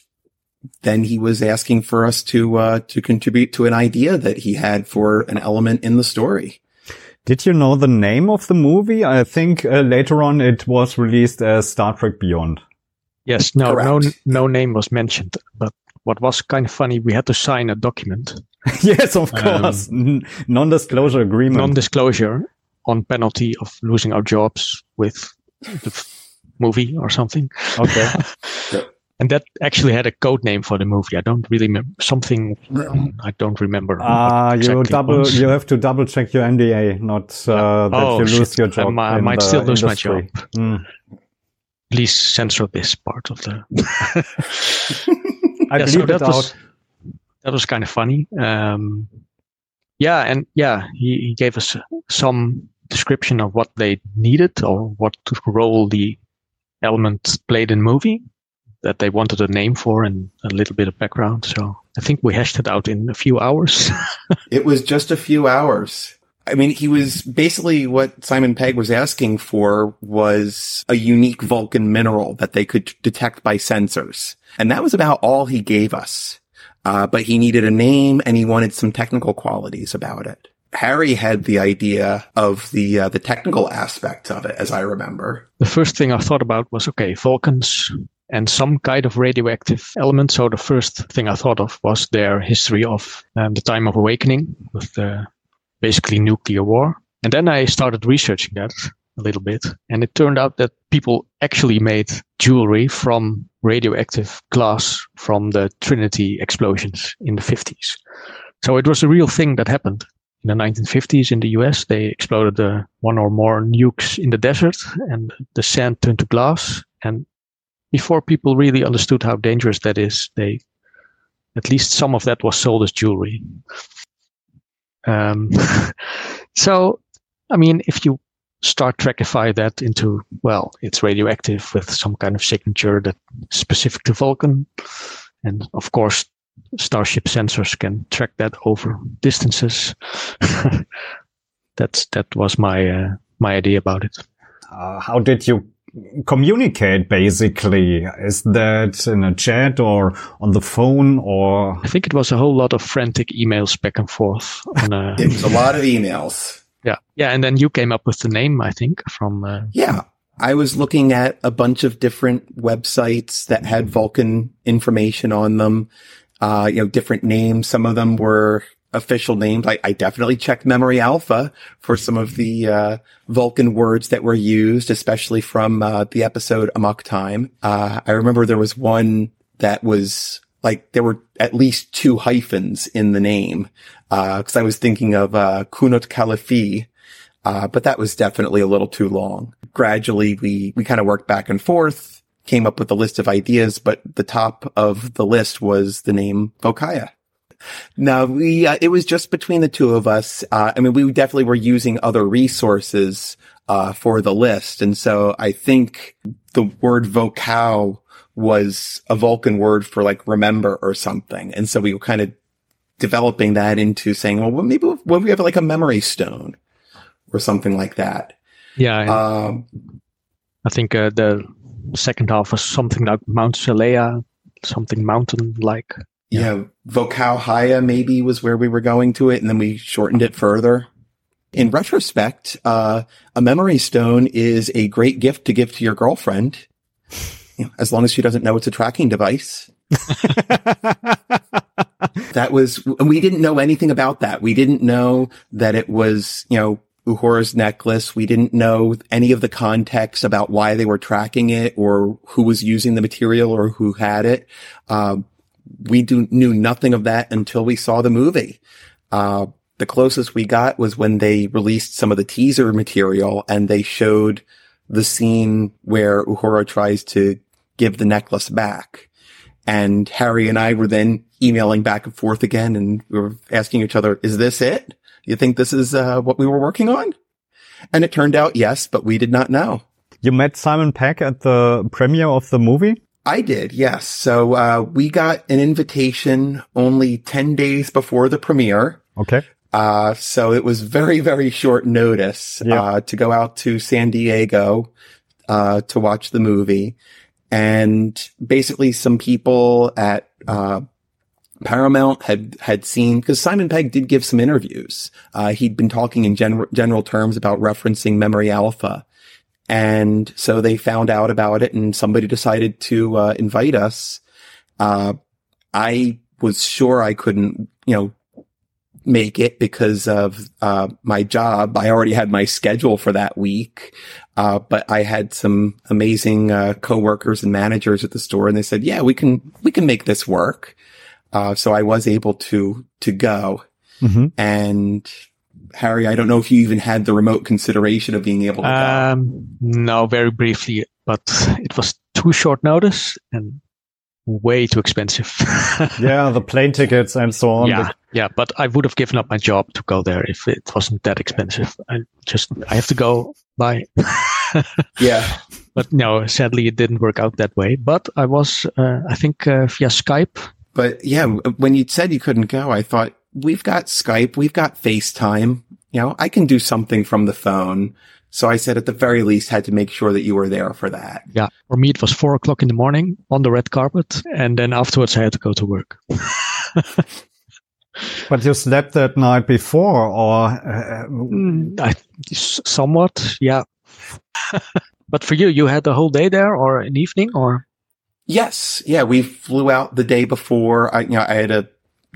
then he was asking for us to, uh, to contribute to an idea that he had for an element in the story. Did you know the name of the movie? I think uh, later on it was released as Star Trek Beyond. Yes, no, Correct. no, no name was mentioned. But what was kind of funny, we had to sign a document. yes, of course, um, non-disclosure agreement. Non-disclosure on penalty of losing our jobs with the movie or something. Okay. and that actually had a code name for the movie. I don't really remember something. I don't remember. Ah, uh, you double. You have to double check your NDA, not uh, that oh, you lose shit. your job. I, I might still lose industry. my job. Mm. Please censor this part of the. I yeah, so that was, That was kind of funny. Um, yeah, and yeah, he, he gave us some description of what they needed or what role the element played in movie that they wanted a name for and a little bit of background. So I think we hashed it out in a few hours. it was just a few hours. I mean, he was basically what Simon Pegg was asking for was a unique Vulcan mineral that they could detect by sensors. And that was about all he gave us. Uh, but he needed a name and he wanted some technical qualities about it. Harry had the idea of the uh, the technical aspect of it, as I remember. The first thing I thought about was okay, Vulcans and some kind of radioactive element. So the first thing I thought of was their history of um, the time of awakening with the basically nuclear war. And then I started researching that a little bit, and it turned out that people actually made jewelry from radioactive glass from the Trinity explosions in the 50s. So it was a real thing that happened in the 1950s in the US. They exploded uh, one or more nukes in the desert, and the sand turned to glass. And before people really understood how dangerous that is, they at least some of that was sold as jewelry. Um, so, I mean, if you Star Trekify that into, well, it's radioactive with some kind of signature that specific to Vulcan. And of course, Starship sensors can track that over distances. That's, that was my, uh, my idea about it. Uh, how did you communicate basically? Is that in a chat or on the phone or? I think it was a whole lot of frantic emails back and forth. On a, it was a lot of emails. Yeah. Yeah. And then you came up with the name, I think, from. Uh, yeah. I was looking at a bunch of different websites that had Vulcan information on them. Uh, you know, different names. Some of them were official names. I, I definitely checked Memory Alpha for some of the uh, Vulcan words that were used, especially from uh, the episode Amok Time. Uh, I remember there was one that was like there were at least two hyphens in the name uh, I was thinking of uh, Kunut Kalifi. Uh, but that was definitely a little too long. Gradually, we, we kind of worked back and forth, came up with a list of ideas, but the top of the list was the name Vokaya. Now we, uh, it was just between the two of us. Uh, I mean, we definitely were using other resources, uh, for the list. And so I think the word vocal was a Vulcan word for like remember or something. And so we were kind of developing that into saying, well, maybe what we have like a memory stone or something like that. Yeah. Um, I think uh, the second half was something like Mount Seleya, something mountain like. Yeah. yeah. Vocal Haya maybe was where we were going to it, and then we shortened it further. In retrospect, uh, a memory stone is a great gift to give to your girlfriend, you know, as long as she doesn't know it's a tracking device. that was, we didn't know anything about that. We didn't know that it was, you know, Uhura's necklace. We didn't know any of the context about why they were tracking it or who was using the material or who had it. Um, we do, knew nothing of that until we saw the movie. Uh, the closest we got was when they released some of the teaser material and they showed the scene where Uhura tries to give the necklace back. And Harry and I were then emailing back and forth again and we were asking each other, is this it? You think this is uh, what we were working on? And it turned out yes, but we did not know. You met Simon Pegg at the premiere of the movie? I did, yes. So uh, we got an invitation only 10 days before the premiere. Okay. Uh, so it was very, very short notice Yeah. uh, to go out to San Diego uh, to watch the movie. And basically some people at uh, Paramount had had seen because Simon Pegg did give some interviews. Uh, he'd been talking in general general terms about referencing Memory Alpha, and so they found out about it, and somebody decided to uh, invite us. Uh, I was sure I couldn't, you know, make it because of uh, my job. I already had my schedule for that week, uh, but I had some amazing uh, coworkers and managers at the store, and they said, "Yeah, we can we can make this work." Uh, so I was able to to go. hmm And Harry, I don't know if you even had the remote consideration of being able to go. Um, no, very briefly, but it was too short notice and way too expensive. Yeah, the plane tickets and so on. yeah, yeah, but I would have given up my job to go there if it wasn't that expensive. I just I have to go. Bye. yeah, But no, sadly, it didn't work out that way. But I was, uh, I think, uh, via Skype. but yeah, when you said you couldn't go, I thought we've got Skype, we've got FaceTime. You know, I can do something from the phone. So I said at the very least had to make sure that you were there for that. Yeah, for me it was four o'clock in the morning on the red carpet, and then afterwards I had to go to work. But you slept that night before or, uh, Mm, I, s- somewhat, yeah. but for you, you had the whole day there, or an evening, or Yes. Yeah. We flew out the day before. I, you know, I had a,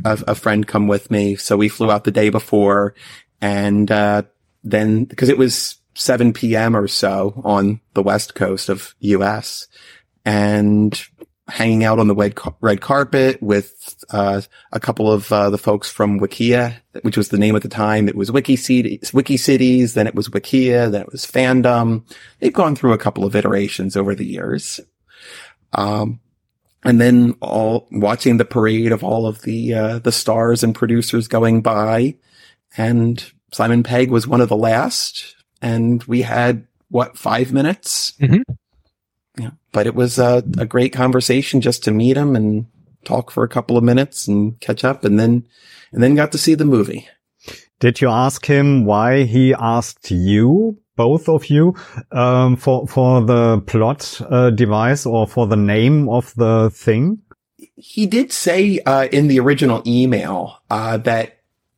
a, a friend come with me. So we flew out the day before and, uh, then because it was 7 p.m. or so on the west coast of US and hanging out on the red, red carpet with, uh, a couple of, uh, the folks from Wikia, which was the name at the time. It was Wiki Cities, Wiki Cities, then it was Wikia, then it was Fandom. They've gone through a couple of iterations over the years. Um, and then all watching the parade of all of the, uh, the stars and producers going by. And Simon Pegg was one of the last. And we had what, five minutes? Mhm. Yeah. But it was a, a great conversation just to meet him and talk for a couple of minutes and catch up and then, and then got to see the movie. did you ask him why he asked you, both of you, um, for, for the plot, uh, device or for the name of the thing? he did say uh, in the original email uh, that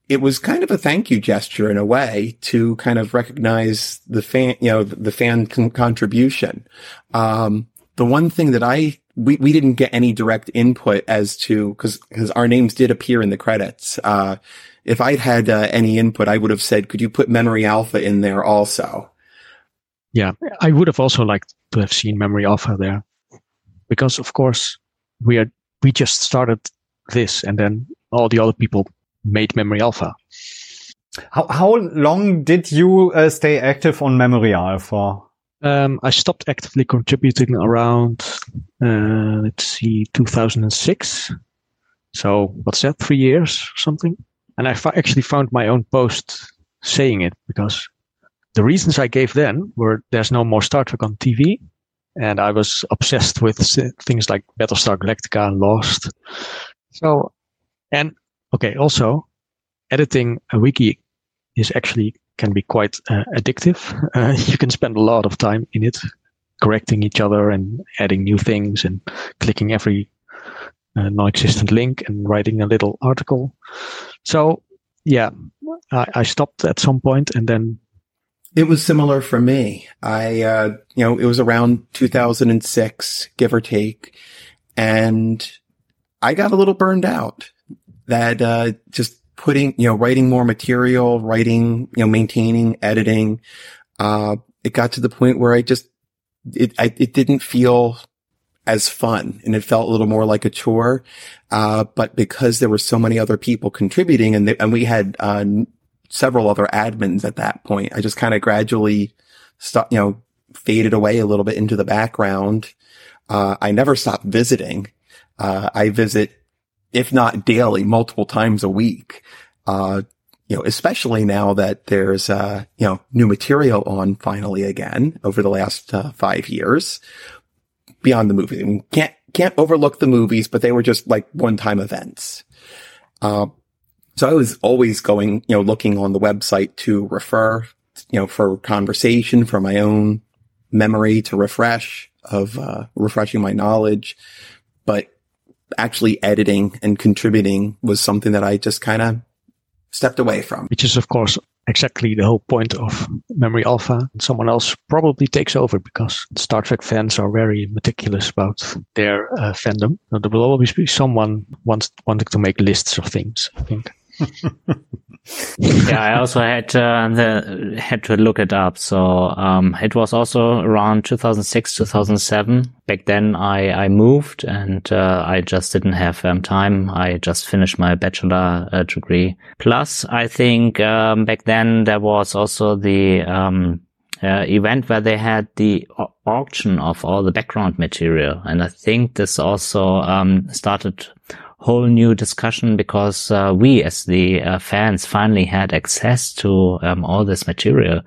it was kind of a thank you gesture in a way to kind of recognize the fan, you know, the fan con- contribution. Um, the one thing that I we, we didn't get any direct input as to because because our names did appear in the credits. Uh, if I'd had uh, any input, I would have said, "Could you put Memory Alpha in there also?" yeah, I would have also liked to have seen Memory Alpha there, because of course we are we just started this, and then all the other people made Memory Alpha. How, how long did you uh, stay active on Memory Alpha? Um, I stopped actively contributing around, uh, let's see, 2006. So what's that? Three years or something. And I fi- actually found my own post saying it because the reasons I gave then were there's no more Star Trek on TV. And I was obsessed with things like Battlestar Galactica and Lost. So, and okay, also editing a wiki is actually can be quite uh, addictive. Uh, you can spend a lot of time in it, correcting each other and adding new things and clicking every uh, non-existent link and writing a little article. So, yeah, I, I stopped at some point and then It was similar for me. I, uh, you know, it was around 2006, give or take. And I got a little burned out that, uh, just putting, you know, writing more material, writing, you know, maintaining, editing. Uh, it got to the point where I just, it, I, it didn't feel as fun and it felt a little more like a chore. Uh, but because there were so many other people contributing and, they, and we had, uh, several other admins at that point. I just kind of gradually stopped, you know, faded away a little bit into the background. Uh, I never stopped visiting. Uh, I visit, if not daily, multiple times a week. Uh, you know, especially now that there's, uh, you know, new material on finally again over the last uh, five years beyond the movie. Can't, can't overlook the movies, but they were just like one time events. Uh, so I was always going, you know, looking on the website to refer, you know, for conversation, for my own memory to refresh of, uh, refreshing my knowledge. But actually editing and contributing was something that I just kind of stepped away from. Which is, of course, exactly the whole point of Memory Alpha. Someone else probably takes over because Star Trek fans are very meticulous about their uh, fandom. There will always be someone wants wanting to make lists of things. I think. Yeah, I also had uh, had to look it up. So um, it was also around 2006, 2007. Back then, I I moved and uh, I just didn't have um, time. I just finished my bachelor uh, degree. Plus, I think um, back then there was also the um, uh, event where they had the auction of all the background material, and I think this also um, started whole new discussion because uh, we as the uh, fans finally had access to um, all this material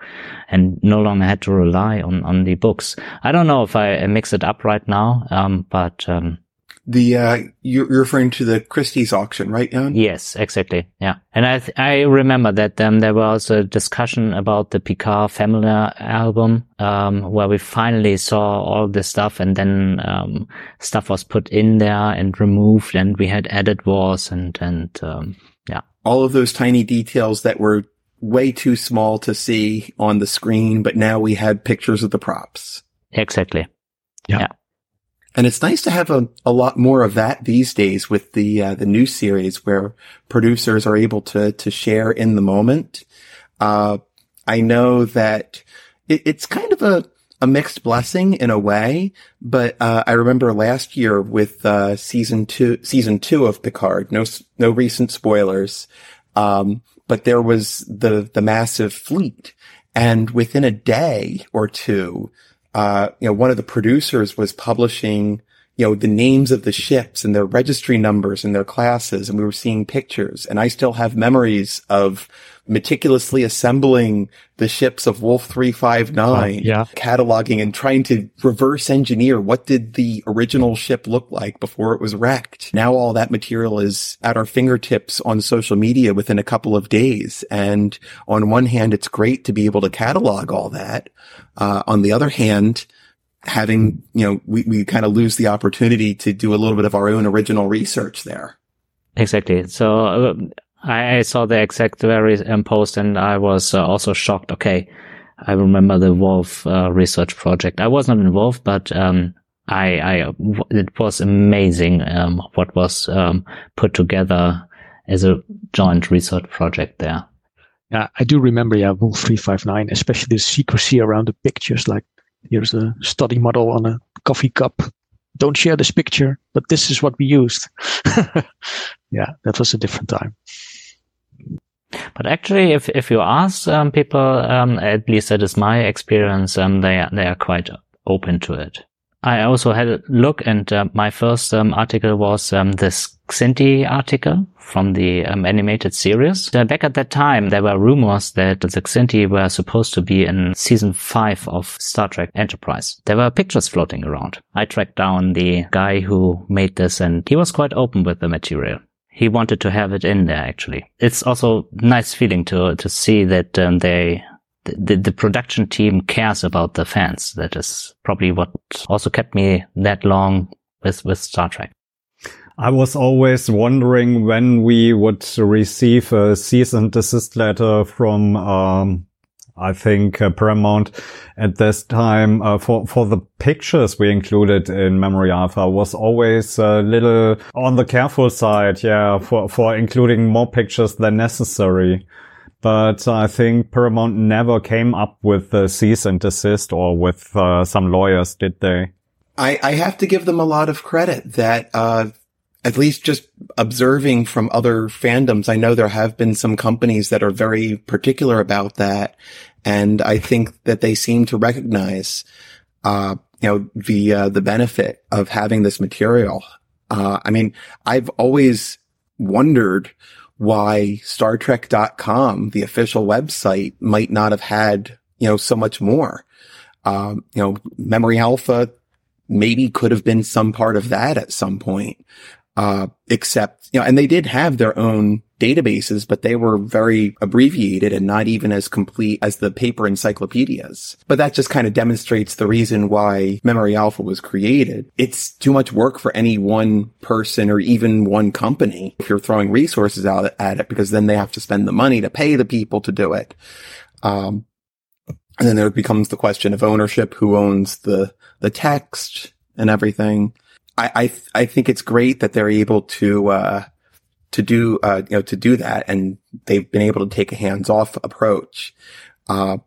and no longer had to rely on on the books. I don't know if I mix it up right now, um, but um, the uh, you're referring to the Christie's auction, right, Jan? Yes, exactly. Yeah, and I th- I remember that um, there was a discussion about the Picard Family album, um, where we finally saw all this stuff, and then um, stuff was put in there and removed, and we had added wars and and um, yeah, all of those tiny details that were way too small to see on the screen, but now we had pictures of the props. Exactly. yeah. yeah. And it's nice to have a, a lot more of that these days with the uh, the new series where producers are able to to share in the moment. Uh, I know that it, it's kind of a a mixed blessing in a way, but uh, I remember last year with uh, season two season two of Picard. No no recent spoilers, um, but there was the the massive fleet, and within a day or two uh, you know, one of the producers was publishing, you know, the names of the ships and their registry numbers and their classes. And we were seeing pictures and I still have memories of meticulously assembling the ships of Wolf 359, yeah. cataloging and trying to reverse engineer what did the original ship look like before it was wrecked. Now all that material is at our fingertips on social media within a couple of days. And on one hand, it's great to be able to catalog all that. Uh, on the other hand, having, you know, we, we kind of lose the opportunity to do a little bit of our own original research there. Exactly. So uh, I, I saw the exact very um, post and I was uh, also shocked. Okay. I remember the Wolf uh, research project. I was not involved, but um, I, I, it was amazing um, what was um, put together as a joint research project there. Yeah, I do remember. Yeah, Wolf three five nine, especially the secrecy around the pictures. Like, here's a study model on a coffee cup. Don't share this picture, but this is what we used. yeah, that was a different time. But actually, if if you ask um, people, um, at least that is my experience, um, they they are quite open to it. I also had a look, and uh, my first um, article was um, this Kzinti article from the um, animated series. Uh, back at that time, there were rumors that the Kzinti were supposed to be in season five of Star Trek Enterprise. There were pictures floating around. I tracked down the guy who made this, and he was quite open with the material he wanted to have it in there actually it's also nice feeling to to see that um, they the, the production team cares about the fans. That is probably what also kept me that long with with star trek. I was always wondering when we would receive a cease and desist letter from um, I think uh, Paramount. At this time uh, for for the pictures we included in Memory Alpha was always a little on the careful side, yeah, for for including more pictures than necessary. But I think Paramount never came up with the cease and desist or with uh, some lawyers, did they? I, I have to give them a lot of credit that uh, at least just observing from other fandoms, I know there have been some companies that are very particular about that. And I think that they seem to recognize, uh, you know, the, uh, the benefit of having this material. Uh, I mean, I've always wondered why Star Trek.com, the official website, might not have had, you know, so much more. Um, you know, Memory Alpha maybe could have been some part of that at some point. Uh, except, you know, and they did have their own databases, but they were very abbreviated and not even as complete as the paper encyclopedias. But that just kind of demonstrates the reason why Memory Alpha was created. It's too much work for any one person or even one company if you're throwing resources out at it because then they have to spend the money to pay the people to do it. Um, and then there becomes the question of ownership, who owns the, the text and everything. I, I, I think it's great that they're able to, uh, to do, uh, you know, to do that. And they've been able to take a hands off approach. Uh,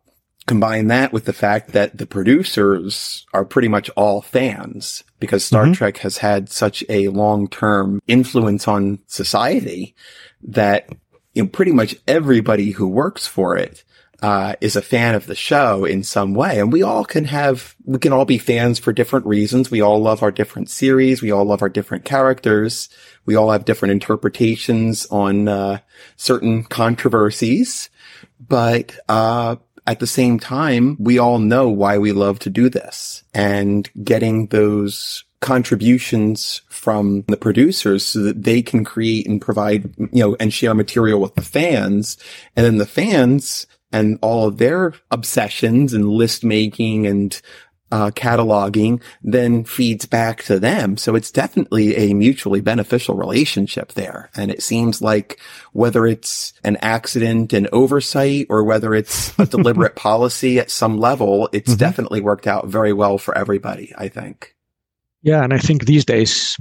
combine that with the fact that the producers are pretty much all fans because Star mm-hmm. Trek has had such a long term influence on society that, you know, pretty much everybody who works for it uh, is a fan of the show in some way. And we all can have, we can all be fans for different reasons. We all love our different series. We all love our different characters. We all have different interpretations on, uh, certain controversies. But, uh, at the same time, we all know why we love to do this and getting those contributions from the producers so that they can create and provide, you know, and share material with the fans. And then the fans and all of their obsessions and list making and uh, cataloging then feeds back to them. So it's definitely a mutually beneficial relationship there. And it seems like whether it's an accident and oversight or whether it's a deliberate policy at some level, it's mm-hmm. definitely worked out very well for everybody, I think. Yeah. And I think these days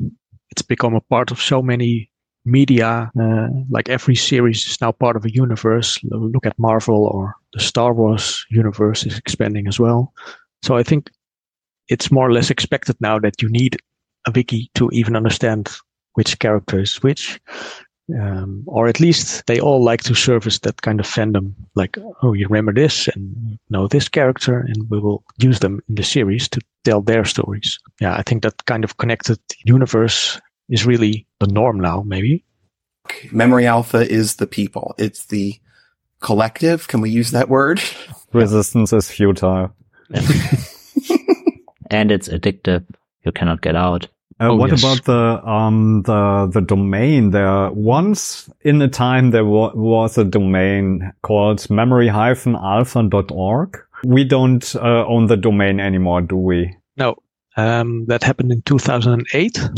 it's become a part of so many media, uh, like every series is now part of a universe. Look at Marvel or the Star Wars universe is expanding as well. So I think it's more or less expected now that you need a wiki to even understand which character is which. Um, or at least they all like to service that kind of fandom. Like, oh, you remember this and know this character, and we will use them in the series to tell their stories. Yeah, I think that kind of connected universe is really the norm now, maybe. Memory Alpha is the people. It's the collective. Can we use that word? Resistance is futile. and it's addictive. You cannot get out. Uh, oh, what yes. about the um the the domain? There once in a time there wa- was a domain called memory-alpha.org. We don't uh, own the domain anymore, do we? No, um, that happened in 2008.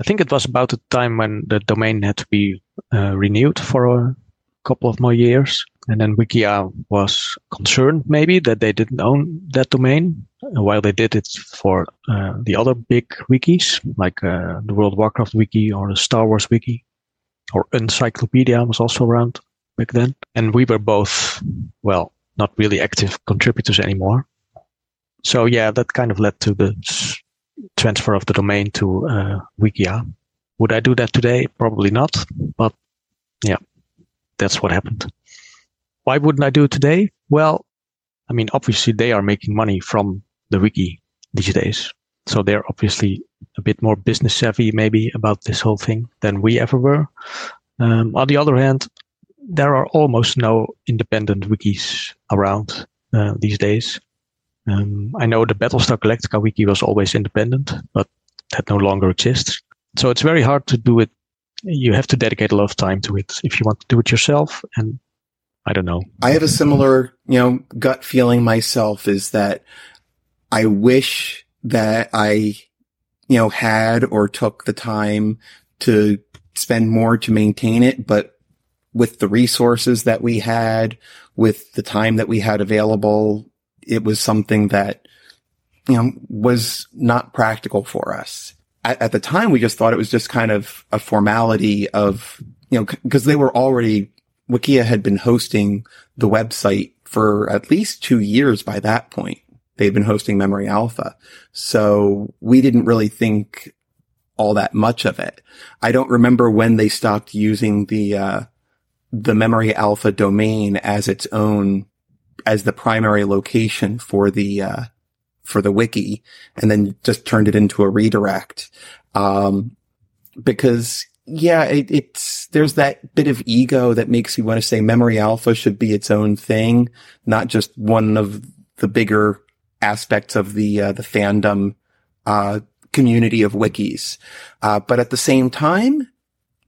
I think it was about the time when the domain had to be uh, renewed for a couple of more years. And then Wikia was concerned maybe that they didn't own that domain while they did it for uh, the other big wikis like uh, the World Warcraft wiki or the Star Wars wiki or Encyclopedia was also around back then. And we were both, well, not really active contributors anymore. So yeah, that kind of led to the transfer of the domain to uh, Wikia. Would I do that today? Probably not. But yeah, that's what happened. Why wouldn't I do it today? Well, I mean, obviously they are making money from the wiki these days. So they're obviously a bit more business savvy maybe about this whole thing than we ever were. Um, on the other hand, there are almost no independent wikis around uh, these days. Um, I know the Battlestar Galactica wiki was always independent, but that no longer exists. So it's very hard to do it. You have to dedicate a lot of time to it if you want to do it yourself. And I don't know. I have a similar, you know, gut feeling myself is that I wish that I, you know, had or took the time to spend more to maintain it, but with the resources that we had, with the time that we had available, it was something that, you know, was not practical for us. At, at the time, we just thought it was just kind of a formality of, you know, because they were already, Wikia had been hosting the website for at least two years by that point. They'd been hosting Memory Alpha. So we didn't really think all that much of it. I don't remember when they stopped using the, uh, the Memory Alpha domain as its own as the primary location for the, uh, for the wiki and then just turned it into a redirect. Um, because yeah, it, it's, there's that bit of ego that makes you want to say memory alpha should be its own thing, not just one of the bigger aspects of the, uh, the fandom, uh, community of wikis. Uh, but at the same time,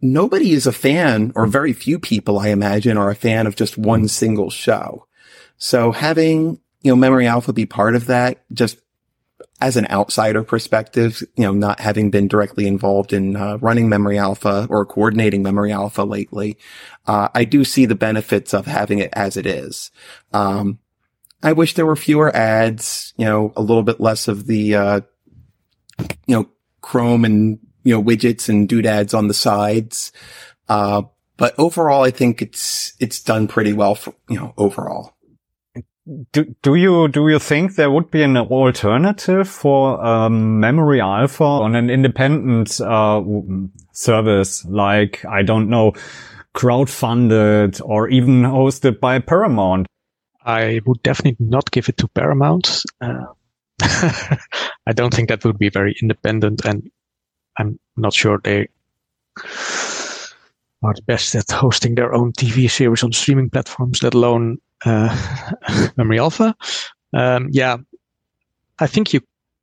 nobody is a fan or very few people, I imagine, are a fan of just one single show. So having, you know, memory alpha be part of that just as an outsider perspective, you know, not having been directly involved in uh, running Memory Alpha or coordinating Memory Alpha lately, uh, I do see the benefits of having it as it is. Um, I wish there were fewer ads, you know, a little bit less of the, uh, you know, Chrome and, you know, widgets and doodads on the sides. Uh, but overall, I think it's, it's done pretty well for, you know, overall do, do you do you think there would be an alternative for um, Memory Alpha on an independent uh, service like I don't know, crowdfunded or even hosted by Paramount? I would definitely not give it to Paramount. Uh, I don't think that would be very independent, and I'm not sure they are the best at hosting their own TV series on streaming platforms, let alone uh, memory alpha. Um, yeah, I think you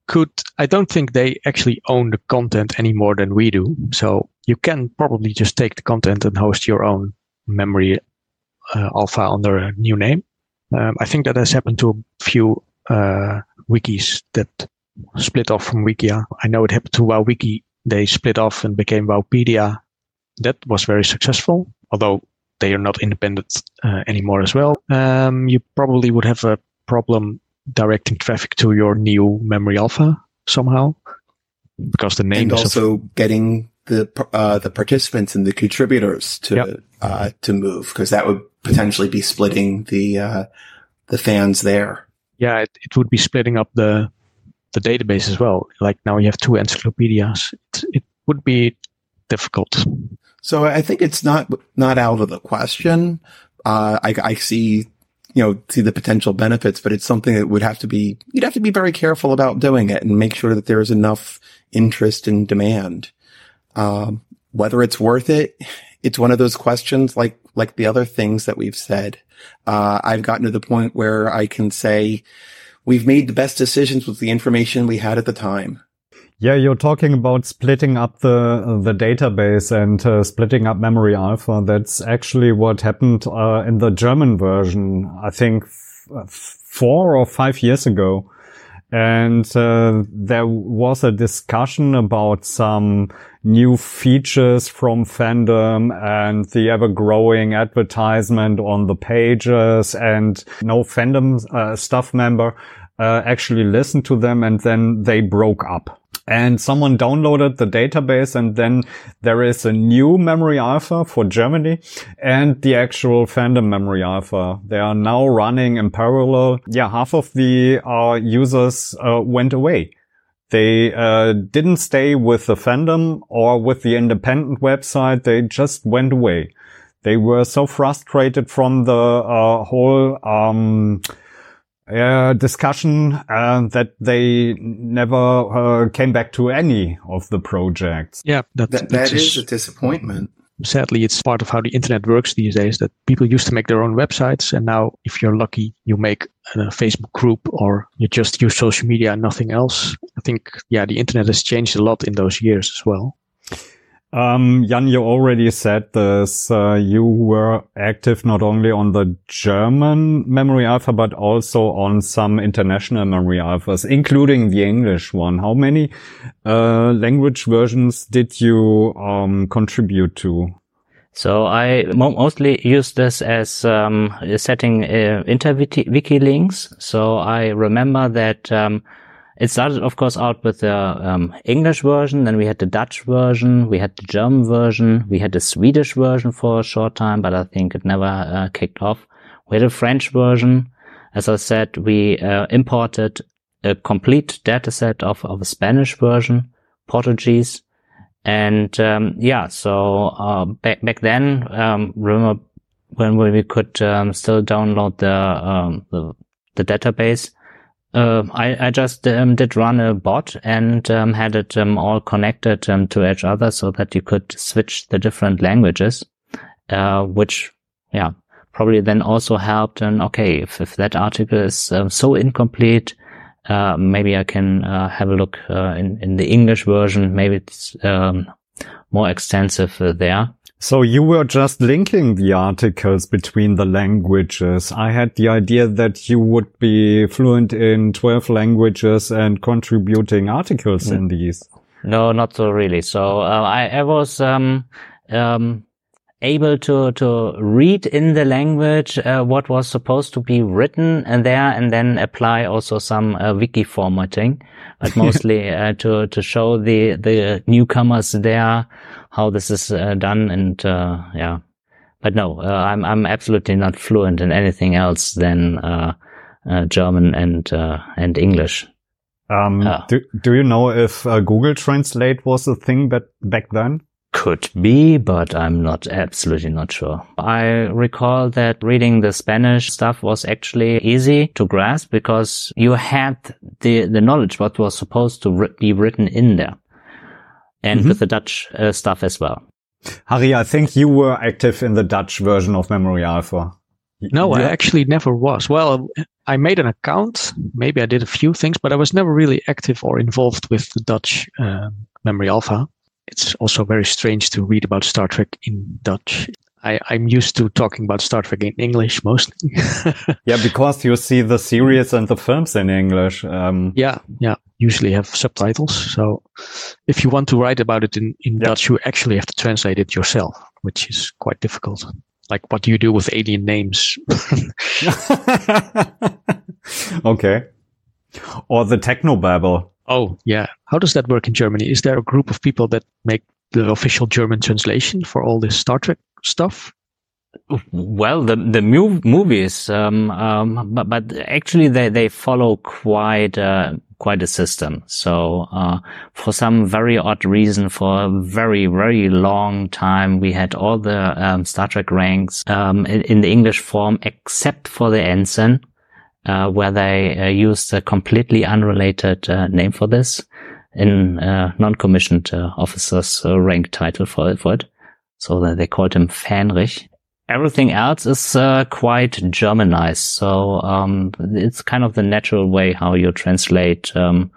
could. I don't think they actually own the content any more than we do. So you can probably just take the content and host your own memory uh, alpha under a new name. Um, I think that has happened to a few uh, wikis that split off from Wikia. I know it happened to WowWiki. They split off and became Wowpedia. That was very successful, although they are not independent uh, anymore as well. Um, you probably would have a problem directing traffic to your new memory alpha somehow because the name and also of- getting the uh, the participants and the contributors to yep. uh, to move because that would potentially be splitting the uh, the fans there. Yeah, it, it would be splitting up the the database as well. Like now you have two encyclopedias. It, it would be difficult. So I think it's not, not out of the question. Uh, I, I see, you know, see the potential benefits, but it's something that would have to be, you'd have to be very careful about doing it and make sure that there is enough interest and demand. Um, whether it's worth it, it's one of those questions like, like the other things that we've said. Uh, I've gotten to the point where I can say we've made the best decisions with the information we had at the time. Yeah, you're talking about splitting up the the database and uh, splitting up memory alpha. That's actually what happened uh, in the German version. I think four or five years ago. And uh, there was a discussion about some new features from fandom and the ever growing advertisement on the pages and no fandom uh, staff member uh, actually listened to them and then they broke up and someone downloaded the database and then there is a new memory alpha for Germany and the actual fandom memory alpha. They are now running in parallel. Yeah, half of the uh, users uh, went away. They uh, didn't stay with the fandom or with the independent website. They just went away. They were so frustrated from the uh, whole um, uh, discussion uh, that they never uh, came back to any of the projects. Yeah, that, that, that is a disappointment. Sadly, it's part of how the internet works these days that people used to make their own websites. And now, if you're lucky, you make a Facebook group or you just use social media and nothing else. I think, yeah, the internet has changed a lot in those years as well. Um, Jan, you already said this. Uh, you were active not only on the German memory alpha, but also on some international memory alphas, including the English one. How many uh, language versions did you um, contribute to? So I mostly use this as um, setting uh, inter-wiki links. So I remember that um, it started, of course, out with the um, English version. Then we had the Dutch version. We had the German version. We had the Swedish version for a short time, but I think it never uh, kicked off. We had a French version. As I said, we uh, imported a complete dataset of, of a Spanish version, Portuguese. And um, yeah, so uh, back back then, um, remember when we could um, still download the, um, the, the database, uh, I, I just um, did run a bot and um, had it um, all connected um, to each other so that you could switch the different languages, uh, which, yeah, probably then also helped. And okay, if, if that article is uh, so incomplete, uh, maybe I can uh, have a look uh, in, in the English version. Maybe it's um, more extensive there. So you were just linking the articles between the languages. I had the idea that you would be fluent in 12 languages and contributing articles mm. in these. No, not so really. So uh, I, I, was um, um, able to to read in the language uh, what was supposed to be written and there, and then apply also some uh, wiki formatting, but mostly uh, to to show the the newcomers there how this is uh, done and uh, yeah. But no, uh, I'm I'm absolutely not fluent in anything else than German and and English. Um, do, do you know if Google Translate was a thing that back then? Could be, but I'm not absolutely not sure. I recall that reading the Spanish stuff was actually easy to grasp because you had the, the knowledge what was supposed to be written in there. And mm-hmm. with the Dutch uh, stuff as well. Harry, I think you were active in the Dutch version of Memory Alpha. No, yeah. I actually never was. Well, I made an account. Maybe I did a few things, but I was never really active or involved with the Dutch uh, Memory Alpha it's also very strange to read about Star Trek in Dutch. I, am used to talking about Star Trek in English mostly. yeah, because you see the series and the films in English. Um, yeah, yeah. Usually have subtitles. So if you want to write about it in, in yeah. Dutch, you actually have to translate it yourself, which is quite difficult. Like what do you do with alien names? okay. Or the technobabble. Oh, yeah. How does that work in Germany? Is there a group of people that make the official German translation for all this Star Trek stuff? Well, the the movies, um, um, but, but actually they they follow quite uh, quite a system. So uh, for some very odd reason, for a very very long time, we had all the um, Star Trek ranks um, in, in, the English form, except for the ensign, uh, where they uh, used a completely unrelated uh, name for this in uh, non-commissioned uh, officers uh, rank title for, for it. So they called him Fähnrich. Everything else is quite Germanized. So um, it's kind of the natural way how you translate um,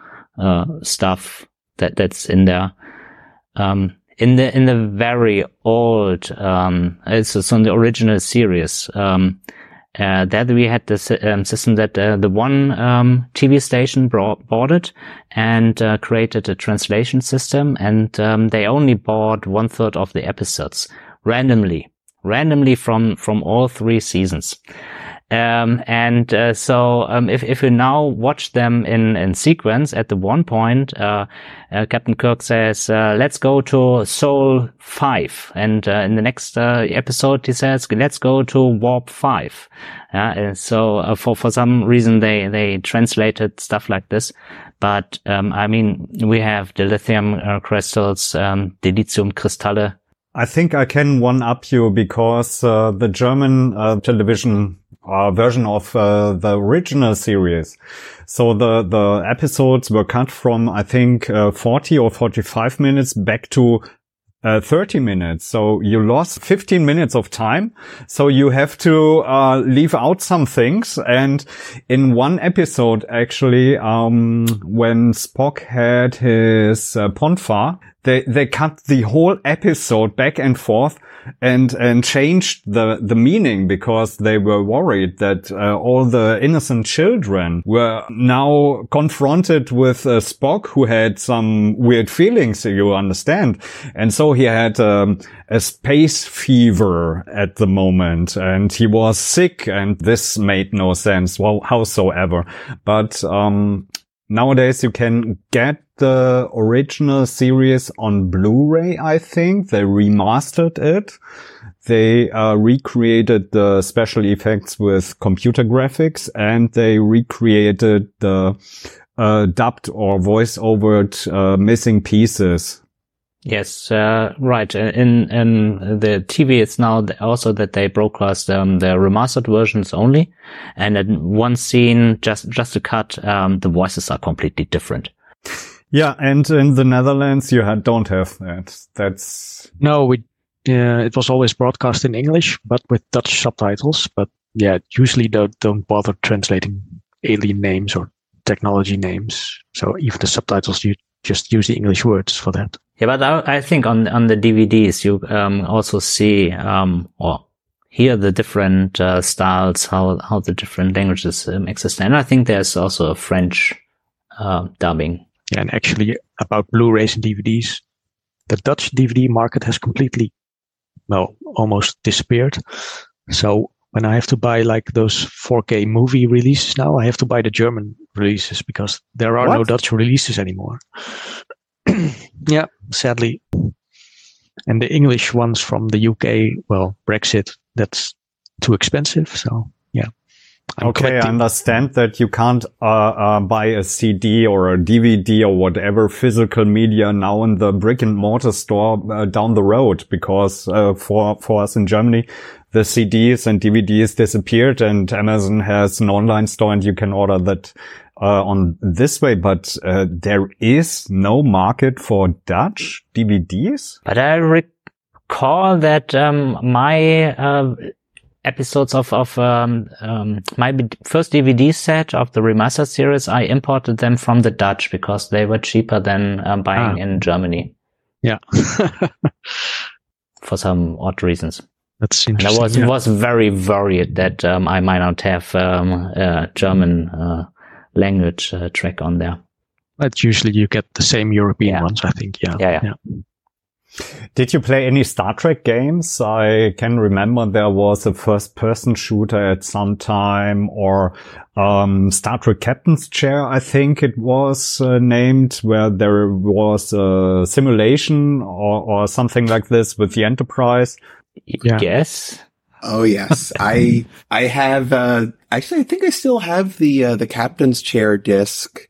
stuff that that's in there. Um, in the in the very old, um, it's, it's on the original series. Um, uh, we had the um, system that uh, the one um, TV station brought, bought it and uh, created a translation system, and um, they only bought one third of the episodes randomly, randomly from from all three seasons. Um, and uh, so um, if if you now watch them in in sequence, at the one point, uh, uh, Captain Kirk says, uh, "Let's go to Sol Five," and uh, in the next uh, episode, he says, "Let's go to Warp 5. and so for for some reason, they they translated stuff like this. But um, I mean, we have the lithium crystals, um, lithium kristalle. I think I can one up you because the German television uh, version of uh, the original series. So the the episodes were cut from I think uh, 40 or 45 minutes back to uh, 30 minutes. So you lost 15 minutes of time. So you have to uh, leave out some things. And in one episode, actually, um, when Spock had his uh, Pon farr, they, they cut the whole episode back and forth and and changed the the meaning because they were worried that uh, all the innocent children were now confronted with uh, Spock who had some weird feelings you understand. And so he had um, a space fever at the moment and he was sick and this made no sense well howsoever. But um Nowadays you can get the original series on Blu-ray, I think. They remastered it. They uh, recreated the special effects with computer graphics and they recreated the uh, dubbed or voice-overed uh, missing pieces Yes, uh, right. Uh, in in the TV, it's now also that they broadcast um, the remastered versions only, and in one scene, just just to cut, um, the voices are completely different. Yeah, and in the Netherlands, you don't have that. That's no, we. Yeah, it was always broadcast in English, but with Dutch subtitles. But yeah, usually don't don't bother translating alien names or technology names. So even the subtitles, you just use the English words for that. Yeah, but I, I think on on the DVDs you um, also see um, or hear the different uh, styles, how how the different languages um, exist, and I think there's also a French uh, dubbing. Yeah, and actually about Blu-rays and DVDs, the Dutch DVD market has completely, well, almost disappeared. So when I have to buy like those 4K movie releases now, I have to buy the German releases because there are what? no Dutch releases anymore. yeah, sadly. And the English ones from the UK, well, Brexit, that's too expensive. So yeah. I'm okay, collecting. I understand that you can't uh, uh, buy a CD or a DVD or whatever physical media now in the brick and mortar store uh, down the road because uh, for for us in Germany, the CDs and DVDs disappeared and Amazon has an online store and you can order that uh, on this way, but uh, there is no market for Dutch DVDs. But I recall that um, my uh, episodes of of um, um, my first DVD set of the remastered series, I imported them from the Dutch because they were cheaper than um, buying ah. in Germany. Yeah, for some odd reasons. That's interesting. And I was yeah. was very worried that um, I might not have um, German uh, language uh, track on there. But usually you get the same European yeah. ones, I think. Yeah. Yeah, yeah. yeah. Did you play any Star Trek games? I can remember there was a first person shooter at some time or um, Star Trek Captain's Chair, I think it was uh, named, where there was a simulation or, or something like this with the Enterprise. Yeah. Yes. Oh yes, I I have uh, actually I think I still have the uh, the captain's chair disc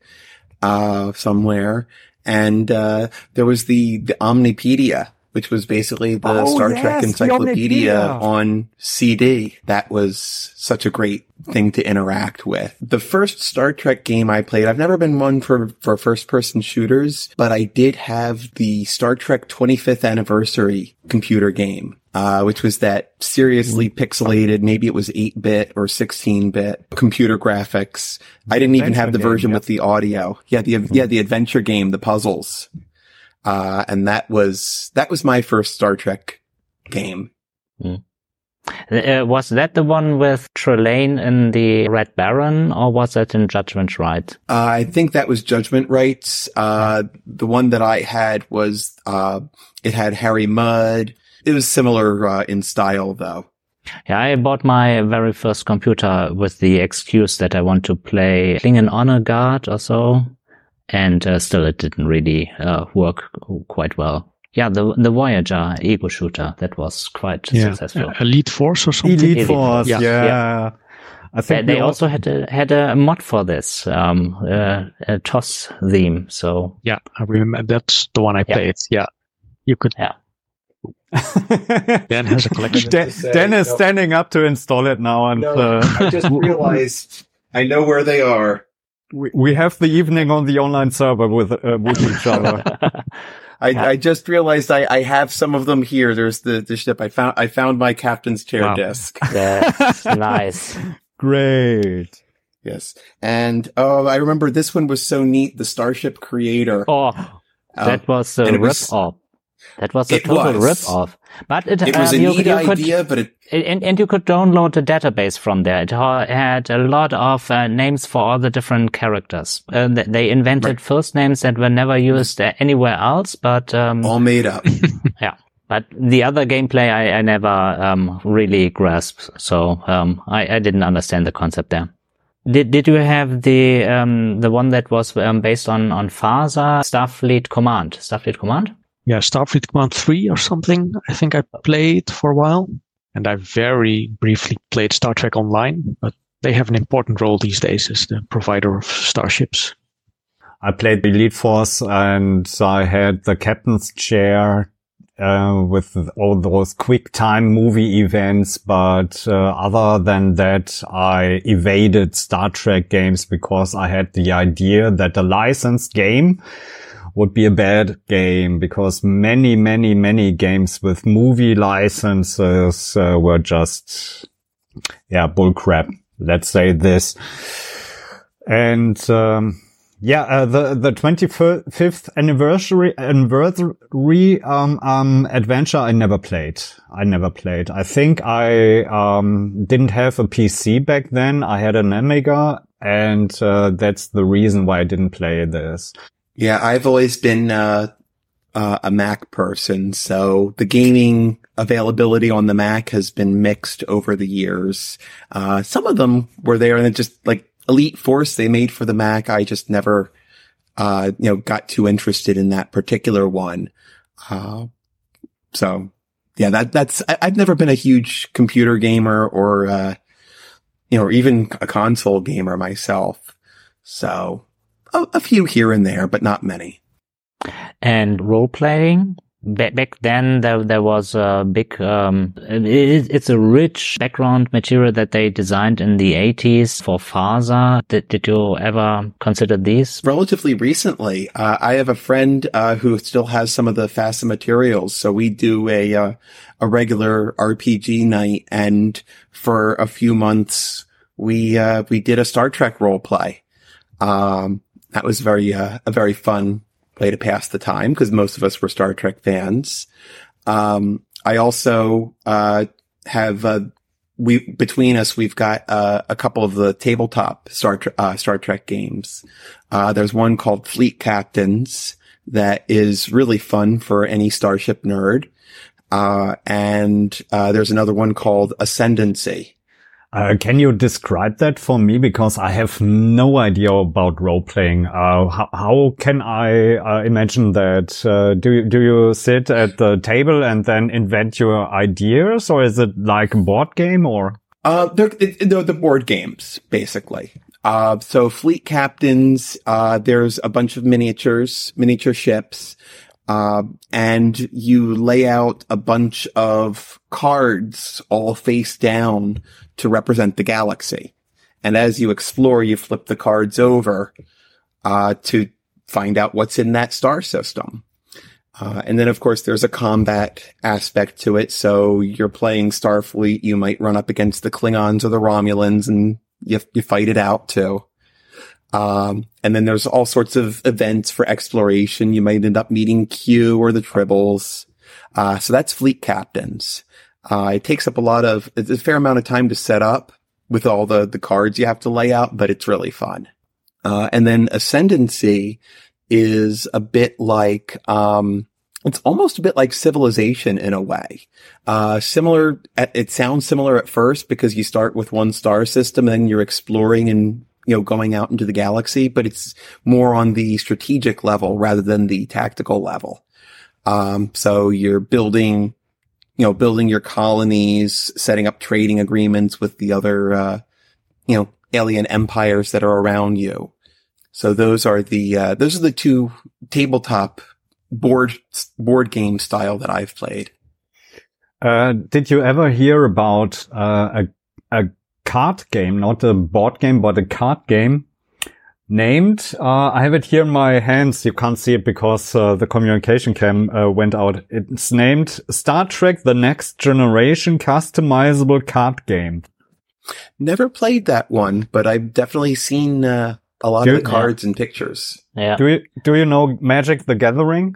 uh, somewhere, and uh, there was the the Omnipedia, which was basically the oh, Star yes, Trek encyclopedia on CD. That was such a great thing to interact with. The first Star Trek game I played, I've never been one for for first person shooters, but I did have the Star Trek 25th anniversary computer game uh, which was that seriously pixelated, maybe it was 8 bit or 16 bit computer graphics. I didn't even have the version with the audio. Yeah, the, yeah, the adventure game, the puzzles. Uh, and that was, that was my first Star Trek game. Mm. Uh, was that the one with Trelane in the Red Baron, or was that in Judgment Rites? Uh, I think that was Judgment Rites. Uh, the one that I had was, uh, it had Harry Mudd, it was similar uh, in style, though. Yeah, I bought my very first computer with the excuse that I want to play Klingon Honor Guard or so, and uh, still it didn't really uh, work quite well. Yeah, the the Voyager ego shooter that was quite yeah. successful. Elite Force or something. Elite Force, yeah. yeah. yeah. I think they, they also had a had a mod for this um, uh, a TOS theme. So yeah, I remember that's the one I played. Yeah, you could yeah Dan has a collection. Dan, Dan is no. standing up to install it now, and no, uh, I just realized I know where they are. We, we have the evening on the online server with uh, with each other. I, I, just realized I, I have some of them here. There's the, the ship. I found I found my captain's chair wow. desk. That's nice. Great. Yes. And oh, I remember this one was so neat. The Starship Creator. Oh, that uh, was a rip off. That was a it total rip off. But it, it was um, a you, neat you could, idea, but it... And, and you could download the database from there. It had a lot of uh, names for all the different characters. Uh, they invented right. first names that were never used anywhere else, but um, all made up. yeah. But the other gameplay I, I never um, really grasped, so um, I, I didn't understand the concept there. Did did you have the um, the one that was um, based on on FASA Starfleet Command? Starfleet Command? Yeah, Starfleet Command 3 or something. I think I played for a while. And I very briefly played Star Trek Online, but they have an important role these days as the provider of starships. I played Elite Force and I had the captain's chair uh, with all those quick time movie events. But uh, other than that, I evaded Star Trek games because I had the idea that a licensed game would be a bad game because many, many, many games with movie licenses uh, were just, yeah, bullcrap. Let's say this. And, um, yeah, uh, the the twenty fifth anniversary anniversary um, um, adventure I never played. I never played. I think I um, didn't have a PC back then. I had an Amiga, and uh, that's the reason why I didn't play this. Yeah, I've always been uh, uh, a Mac person, so the gaming availability on the Mac has been mixed over the years. Uh, some of them were there, and just like Elite Force they made for the Mac. I just never, uh, you know, got too interested in that particular one. Uh, so yeah, that, that's, I, have never been a huge computer gamer or, uh, you know, or even a console gamer myself. So a, a few here and there, but not many. And role playing, back then there there was a big um, it, it's a rich background material that they designed in the 80s for FASA did, did you ever consider these? Relatively recently uh, i have a friend uh, who still has some of the FASA materials so we do a uh, a regular rpg night and for a few months we uh, we did a star trek role play um, that was very uh, a very fun way to pass the time because most of us were Star Trek fans. Um, I also uh, have uh, we between us we've got uh, a couple of the tabletop Star uh, Star Trek games. Uh, there's one called Fleet Captains that is really fun for any starship nerd. Uh, and there's another one called Ascendancy, uh, can you describe that for me? Because I have no idea about role playing. Uh, how, how, can I uh, imagine that? Uh, do you, do you sit at the table and then invent your ideas, or is it like a board game? Or uh, they're, they're the board games basically. Uh, so fleet captains. there's a bunch of miniatures, miniature ships. Uh, and you lay out a bunch of cards all face down to represent the galaxy. And as you explore, you flip the cards over, uh, to find out what's in that star system. Uh, and then of course there's a combat aspect to it. So you're playing Starfleet. You might run up against the Klingons or the Romulans and you, you fight it out too. Um, and then there's all sorts of events for exploration. You might end up meeting Q or the Tribbles. Uh, so that's fleet captains. Uh, it takes up a lot of, it's a fair amount of time to set up with all the, the cards you have to lay out, but it's really fun. Uh, and then ascendancy is a bit like, um, it's almost a bit like civilization in a way. Uh, similar, it sounds similar at first because you start with one star system and you're exploring and you know, going out into the galaxy, but it's more on the strategic level rather than the tactical level. Um, so you're building, you know, building your colonies, setting up trading agreements with the other, uh, you know, alien empires that are around you. So those are the, uh, those are the two tabletop board, board game style that I've played. Uh, did you ever hear about, uh, a, card game, not a board game, but a card game named, uh, I have it here in my hands. You can't see it because uh, the communication cam uh, went out. It's named Star Trek The Next Generation Customizable Card Game. Never played that one, but I've definitely seen uh, a lot do, of the cards yeah. and pictures. Yeah. Do you, do you know Magic the Gathering?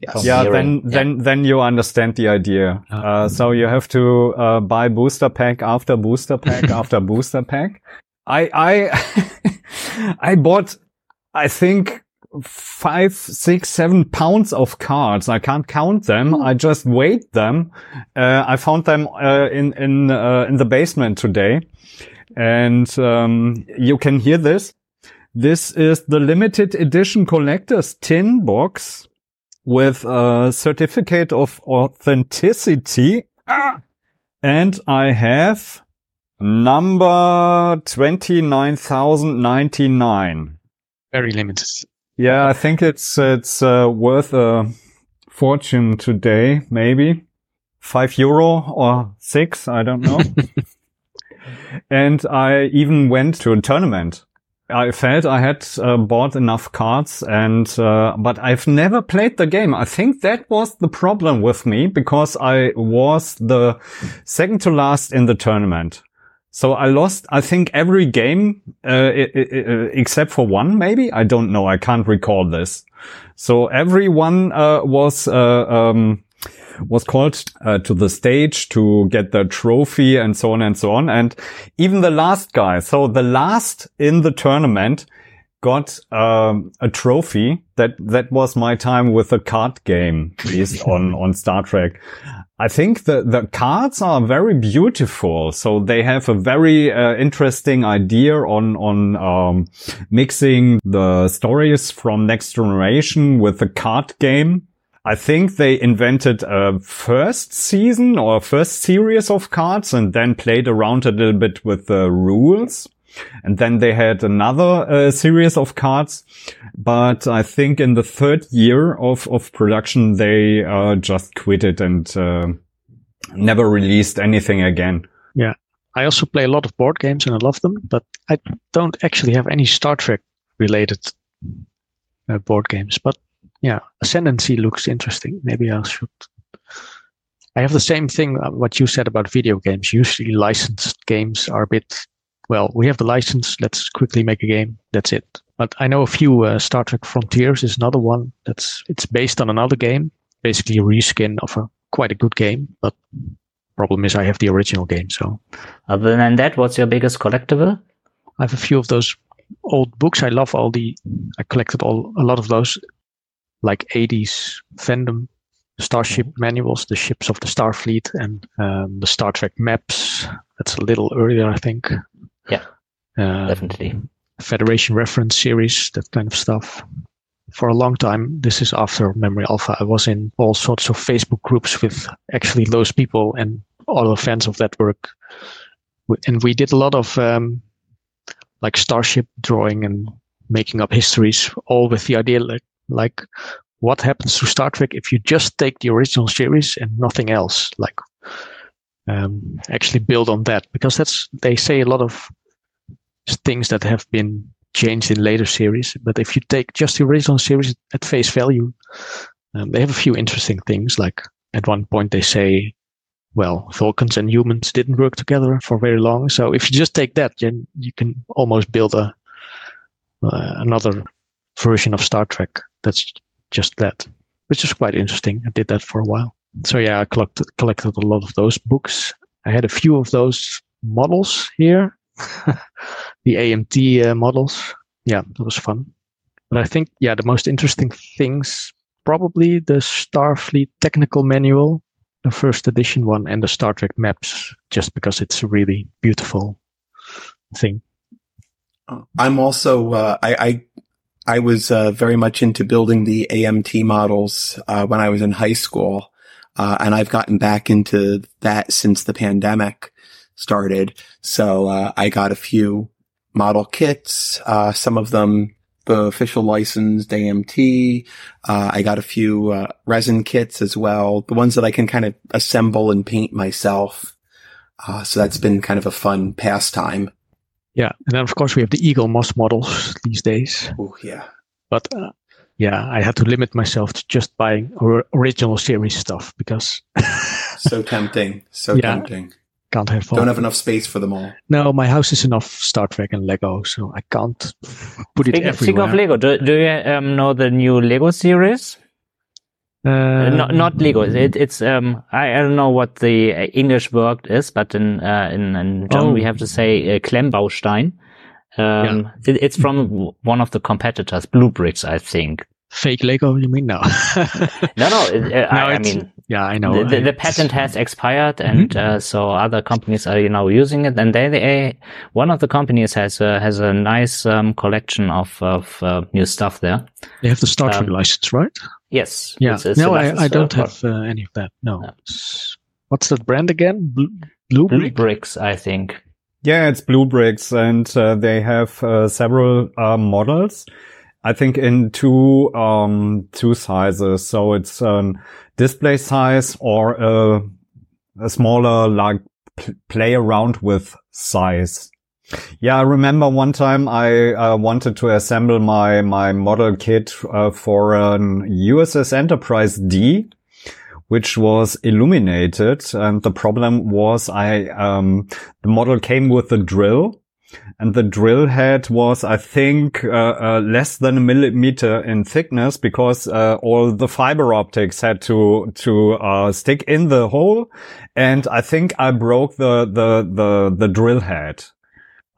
Yes. Yeah, then then yeah. then you understand the idea. Uh, uh, so you have to uh, buy booster pack after booster pack after booster pack. I I I bought I think five, six, seven pounds of cards. I can't count them. I just weighed them. Uh, I found them uh, in in uh, in the basement today, and um, you can hear this. This is the limited edition collector's tin box with a certificate of authenticity. Ah! And I have number 29,099. Very limited. Yeah, I think it's it's uh, worth a fortune today, maybe five euro or six, I don't know. and I even went to a tournament. I felt I had uh, bought enough cards and, uh, but I've never played the game. I think that was the problem with me because I was the second to last in the tournament. So I lost, I think every game, uh, except for one, maybe. I don't know. I can't recall this. So everyone, uh, was, uh, um, was called uh, to the stage to get the trophy and so on and so on. And even the last guy, so the last in the tournament got um, a trophy. That that was my time with the card game based on on Star Trek. I think the the cards are very beautiful. So they have a very uh, interesting idea on on um, mixing the stories from Next Generation with the card game. I think they invented a first season or first series of cards and then played around a little bit with the rules. And then they had another uh, series of cards. But I think in the third year of, of production, they uh, just quit it and uh, never released anything again. Yeah. I also play a lot of board games and I love them, but I don't actually have any Star Trek related uh, board games. But yeah, Ascendancy looks interesting. Maybe I should. I have the same thing. Uh, what you said about video games. Usually, licensed games are a bit. Well, we have the license. Let's quickly make a game. That's it. But I know a few. Uh, Star Trek Frontiers is another one. That's it's based on another game, basically a reskin of a quite a good game. But problem is, I have the original game. So, other than that, what's your biggest collectible? I have a few of those old books. I love all the. I collected all a lot of those like 80s fandom starship mm-hmm. manuals, the ships of the Starfleet and um, the Star Trek maps. That's a little earlier, I think. Yeah, uh, definitely. Federation reference series, that kind of stuff. For a long time, this is after Memory Alpha. I was in all sorts of Facebook groups with actually those people and all the fans of that work. And we did a lot of um, like starship drawing and making up histories, all with the idea like like what happens to Star Trek if you just take the original series and nothing else? Like um, actually build on that because that's they say a lot of things that have been changed in later series. But if you take just the original series at face value, um, they have a few interesting things. Like at one point they say, well, Vulcans and humans didn't work together for very long. So if you just take that, then you can almost build a uh, another version of Star Trek that's just that, which is quite interesting. I did that for a while. So yeah, I collected collected a lot of those books. I had a few of those models here, the AMT uh, models. Yeah, that was fun. But I think yeah, the most interesting things probably the Starfleet technical manual, the first edition one, and the Star Trek maps, just because it's a really beautiful thing. I'm also uh, I, I I was uh, very much into building the AMT models uh, when I was in high school, uh, and I've gotten back into that since the pandemic started. So uh, I got a few model kits, uh, some of them the official licensed AMT. Uh, I got a few resin kits as well, the ones that I can kind of assemble and paint myself. so that's been kind of a fun pastime. Yeah, and then of course we have the Eaglemoss models these days. Oh yeah. But uh, yeah, I had to limit myself to just buying or- original series stuff because. so tempting, so yeah, tempting. Can't have. Don't have enough space for them all. No, my house is enough Star Trek and Lego, so I can't put it speaking, everywhere. Speaking of Lego, do, do you um, know the new Lego series? Uh, not not Lego. It, it's um I, I don't know what the English word is, but in uh, in, in German oh. we have to say uh, Klemmbaustein. Um, yeah. it, it's from one of the competitors, BlueBrixx, I think. Fake Lego, you mean? No. no, no. It, no I, I, mean, yeah, I know. The, the, patent has expired, mm-hmm. and mm-hmm. uh, so other companies are you know using it. And they, they one of the companies has a, has a nice um, collection of of uh, new stuff there. They have the Star Trek um, license, right? Yes. Yeah. It's, it's no, I, I don't have uh, any of that. No. no. What's that brand again? Blue, Blue, BlueBrixx, I think. Yeah, it's BlueBrixx, and uh, they have uh, several uh, models. I think in two, um, two sizes. So it's a display size or a, a smaller, like play around with size. Yeah, I remember one time I uh, wanted to assemble my my model kit uh, for an USS Enterprise D, which was illuminated, and the problem was I um, the model came with a drill, and the drill head was I think uh, uh less than a millimeter in thickness because uh, all the fiber optics had to to uh, stick in the hole, and I think I broke the the the the drill head.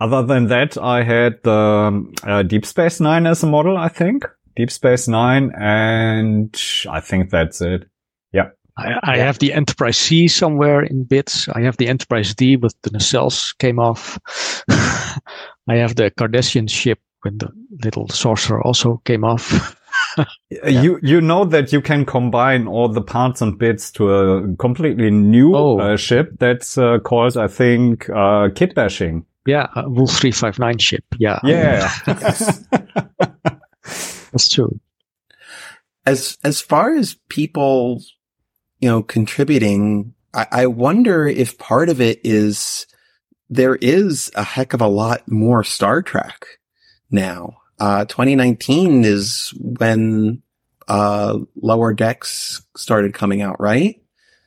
Other than that, I had the um, uh, Deep Space Nine as a model, I think. Deep Space Nine, and I think that's it. Yeah. I, I have the Enterprise C somewhere in bits. I have the Enterprise D with the nacelles came off. I have the Cardassian ship when the little sorcerer also came off. yeah. You you know that you can combine all the parts and bits to a completely new oh. uh, ship that's uh, called, I think, uh, kit bashing. Yeah, uh, Wolf 359 ship. Yeah. Yeah. That's true. As, as far as people, you know, contributing, I, I wonder if part of it is there is a heck of a lot more Star Trek now. Uh, 2019 is when, uh, Lower Decks started coming out, right?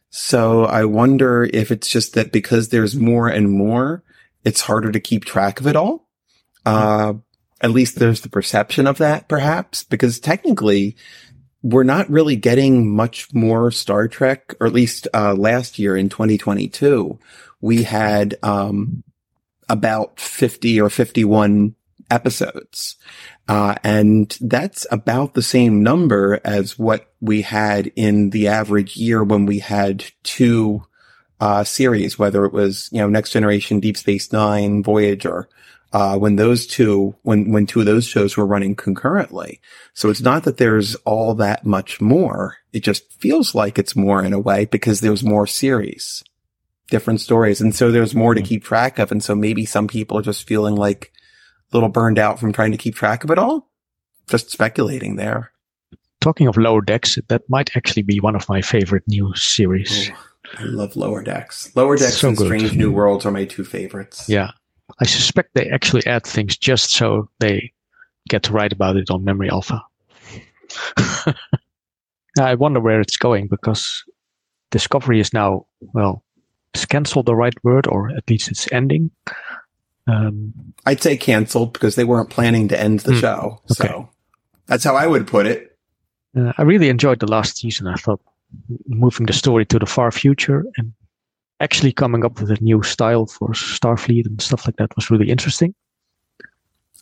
So I wonder if it's just that because there's more and more, it's harder to keep track of it all. Uh, at least there's the perception of that, perhaps, because technically we're not really getting much more Star Trek, or at least, uh, last year in 2022, we had, um, about 50 or 51 episodes. Uh, and that's about the same number as what we had in the average year when we had two uh, series, whether it was, you know, Next Generation, Deep Space Nine, Voyager, uh, when those two, when, when two of those shows were running concurrently. So it's not that there's all that much more. It just feels like it's more in a way because there's more series, different stories. And so there's more to hmm. keep track of. And so maybe some people are just feeling like a little burned out from trying to keep track of it all. Just speculating there. Talking of lower decks, that might actually be one of my favorite new series. Oh. I love Lower Decks. Lower Decks so and good. Strange New Worlds are my two favorites. Yeah. I suspect they actually add things just so they get to write about it on Memory Alpha. I wonder where it's going because Discovery is now, well, is canceled the right word or at least it's ending? Um, I'd say canceled because they weren't planning to end the mm, show. Okay. So that's how I would put it. Uh, I really enjoyed the last season. I thought moving the story to the far future and actually coming up with a new style for Starfleet and stuff like that was really interesting.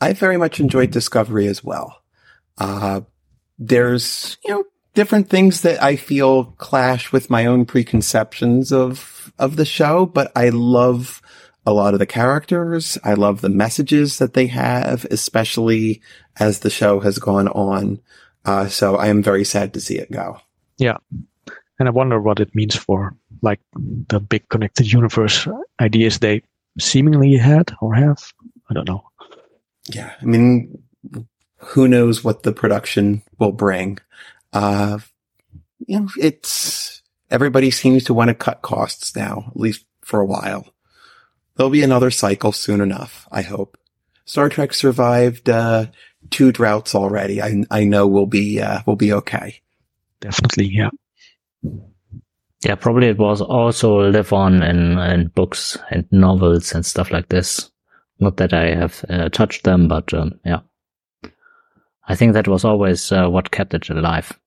I very much enjoyed Discovery as well. Uh, there's, you know, different things that I feel clash with my own preconceptions of, of the show, but I love a lot of the characters. I love the messages that they have, especially as the show has gone on. Uh, so I am very sad to see it go. Yeah. And I wonder what it means for like the big connected universe ideas they seemingly had or have. I don't know. Yeah. I mean, who knows what the production will bring. Uh, you know, it's, everybody seems to want to cut costs now, at least for a while. There'll be another cycle soon enough, I hope. Star Trek survived, uh, two droughts already. I, I know we'll be, uh, we'll be okay. Definitely. Yeah. Yeah, probably it was also live on in, in books and novels and stuff like this. Not that I have uh, touched them, but um, yeah. I think that was always uh, what kept it alive.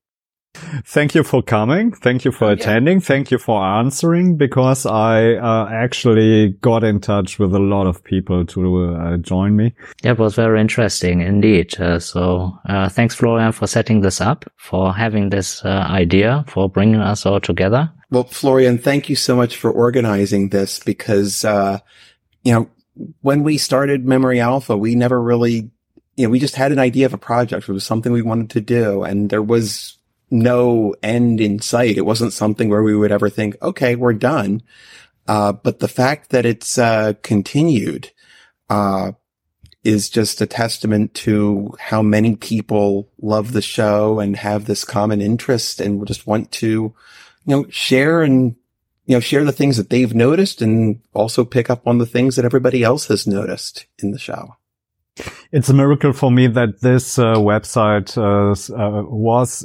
Thank you for coming. Thank you for attending. Yeah. Thank you for answering because I uh, actually got in touch with a lot of people to uh, join me. Yeah, it was very interesting indeed. Uh, so uh, thanks, Florian, for setting this up, for having this uh, idea, for bringing us all together. Well, Florian, thank you so much for organizing this because, uh, you know, when we started Memory Alpha, we never really, you know, we just had an idea of a project. It was something we wanted to do and there was no end in sight. It wasn't something where we would ever think, okay, we're done. Uh, but the fact that it's, uh, continued, uh, is just a testament to how many people love the show and have this common interest and just want to, you know, share and, you know, share the things that they've noticed and also pick up on the things that everybody else has noticed in the show. It's a miracle for me that this uh, website uh, uh, was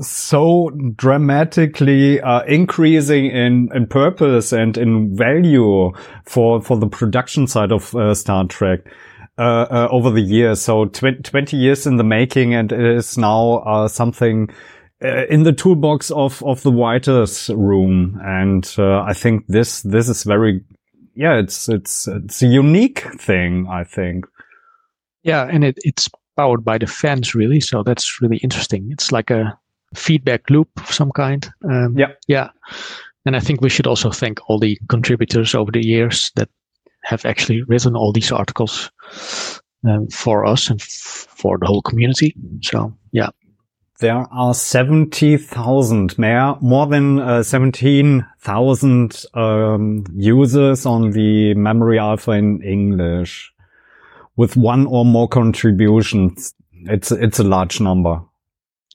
so dramatically uh, increasing in, in purpose and in value for for the production side of uh, Star Trek uh, uh, over the years. So tw 20 years in the making, and it is now uh, something uh, in the toolbox of of the writers' room. And uh, I think this this is very, yeah, it's it's it's a unique thing. I think. Yeah, and it, it's powered by the fans really, so that's really interesting. It's like a feedback loop of some kind. Um, yeah, yeah. And I think we should also thank all the contributors over the years that have actually written all these articles um, for us and f- for the whole community. So, yeah. There are 70,000, more, more than uh, 17,000 um, users on the Memory Alpha in English with one or more contributions. It's, it's a large number.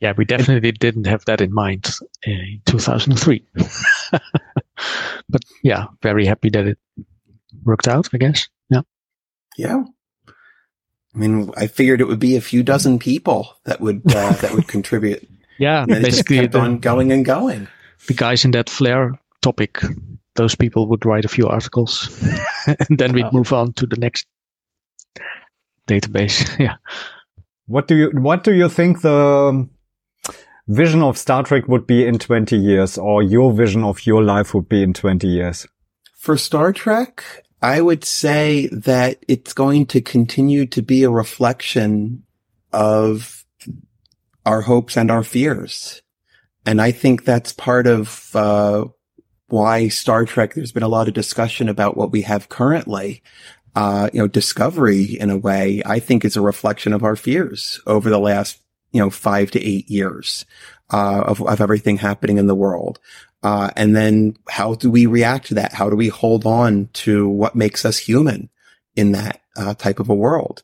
Yeah, we definitely didn't have that in mind in 2003. but yeah, very happy that it worked out, I guess. Yeah. Yeah. I mean, I figured it would be a few dozen people that would uh, that would contribute. Yeah, basically kept the, on going and going. The guys in that flare topic, those people would write a few articles, and then we'd oh. move on to the next database. yeah. What do you What do you think the vision of Star Trek would be in twenty years, or your vision of your life would be in twenty years? For Star Trek, I would say that it's going to continue to be a reflection of our hopes and our fears. And I think that's part of, uh, why Star Trek, there's been a lot of discussion about what we have currently. Uh, you know, discovery in a way, I think is a reflection of our fears over the last, you know, five to eight years, uh, of, of everything happening in the world. Uh, and then how do we react to that? How do we hold on to what makes us human in that uh, type of a world?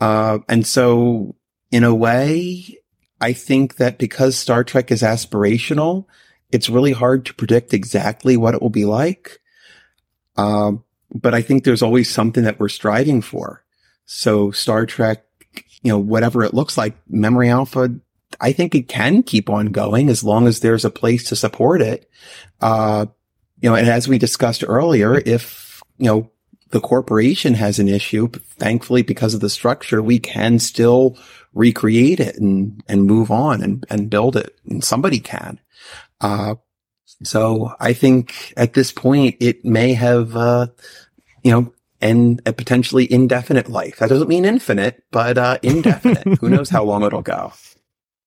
Uh, and so in a way, I think that because Star Trek is aspirational, it's really hard to predict exactly what it will be like. Um, but I think there's always something that we're striving for. So Star Trek, you know, whatever it looks like, Memory Alpha I think it can keep on going as long as there's a place to support it. Uh, you know, and as we discussed earlier, if, you know, the corporation has an issue, thankfully, because of the structure, we can still recreate it and, and move on and, and build it and somebody can. Uh, so I think at this point, it may have, uh, you know, and a potentially indefinite life. That doesn't mean infinite, but, uh, indefinite. Who knows how long it'll go.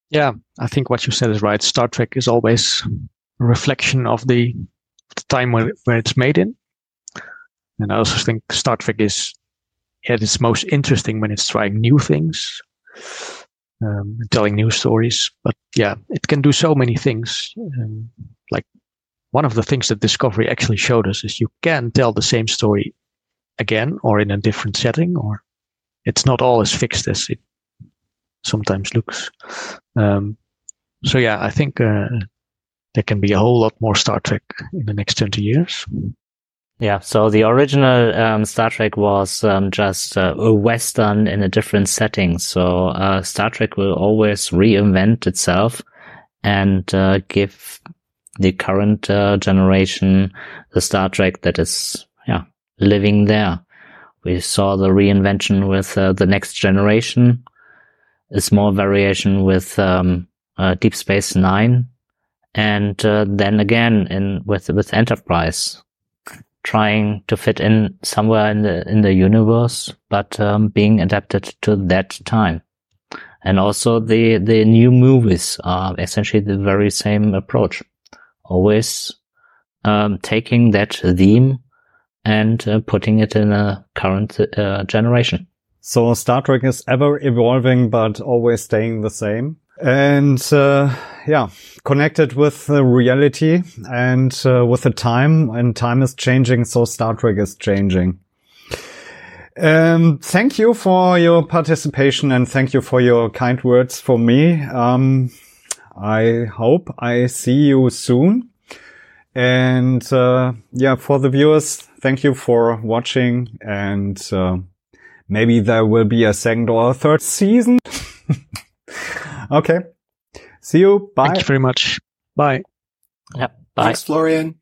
Yeah, I think what you said is right. Star Trek is always a reflection of the, the time where, where it's made in. And I also think Star Trek is at its most interesting when it's trying new things, um, telling new stories. But yeah, it can do so many things. Um, like one of the things that Discovery actually showed us is you can tell the same story again or in a different setting, or it's not all as fixed as it sometimes looks. Um, so yeah, I think uh, there can be a whole lot more Star Trek in the next 20 years. Yeah, so the original um, Star Trek was um, just uh, a Western in a different setting. So uh, Star Trek will always reinvent itself and uh, give the current uh, generation the Star Trek that is, living there. We saw the reinvention with uh, the next generation a small variation with um, uh, Deep Space Nine, and uh, then again in with with Enterprise, trying to fit in somewhere in the in the universe, but um, being adapted to that time. And also the the new movies are essentially the very same approach, always um, taking that theme and uh, putting it in a current uh, generation. So Star Trek is ever evolving, but always staying the same. And uh, yeah, connected with the reality and uh, with the time, and time is changing, so Star Trek is changing. Um, thank you for your participation and thank you for your kind words for me. Um, I hope I see you soon. And uh, yeah, for the viewers, thank you for watching. And uh, maybe there will be a second or a third season. okay. See you. Bye. Thank you very much. Bye. Yeah. Bye. Thanks, Florian.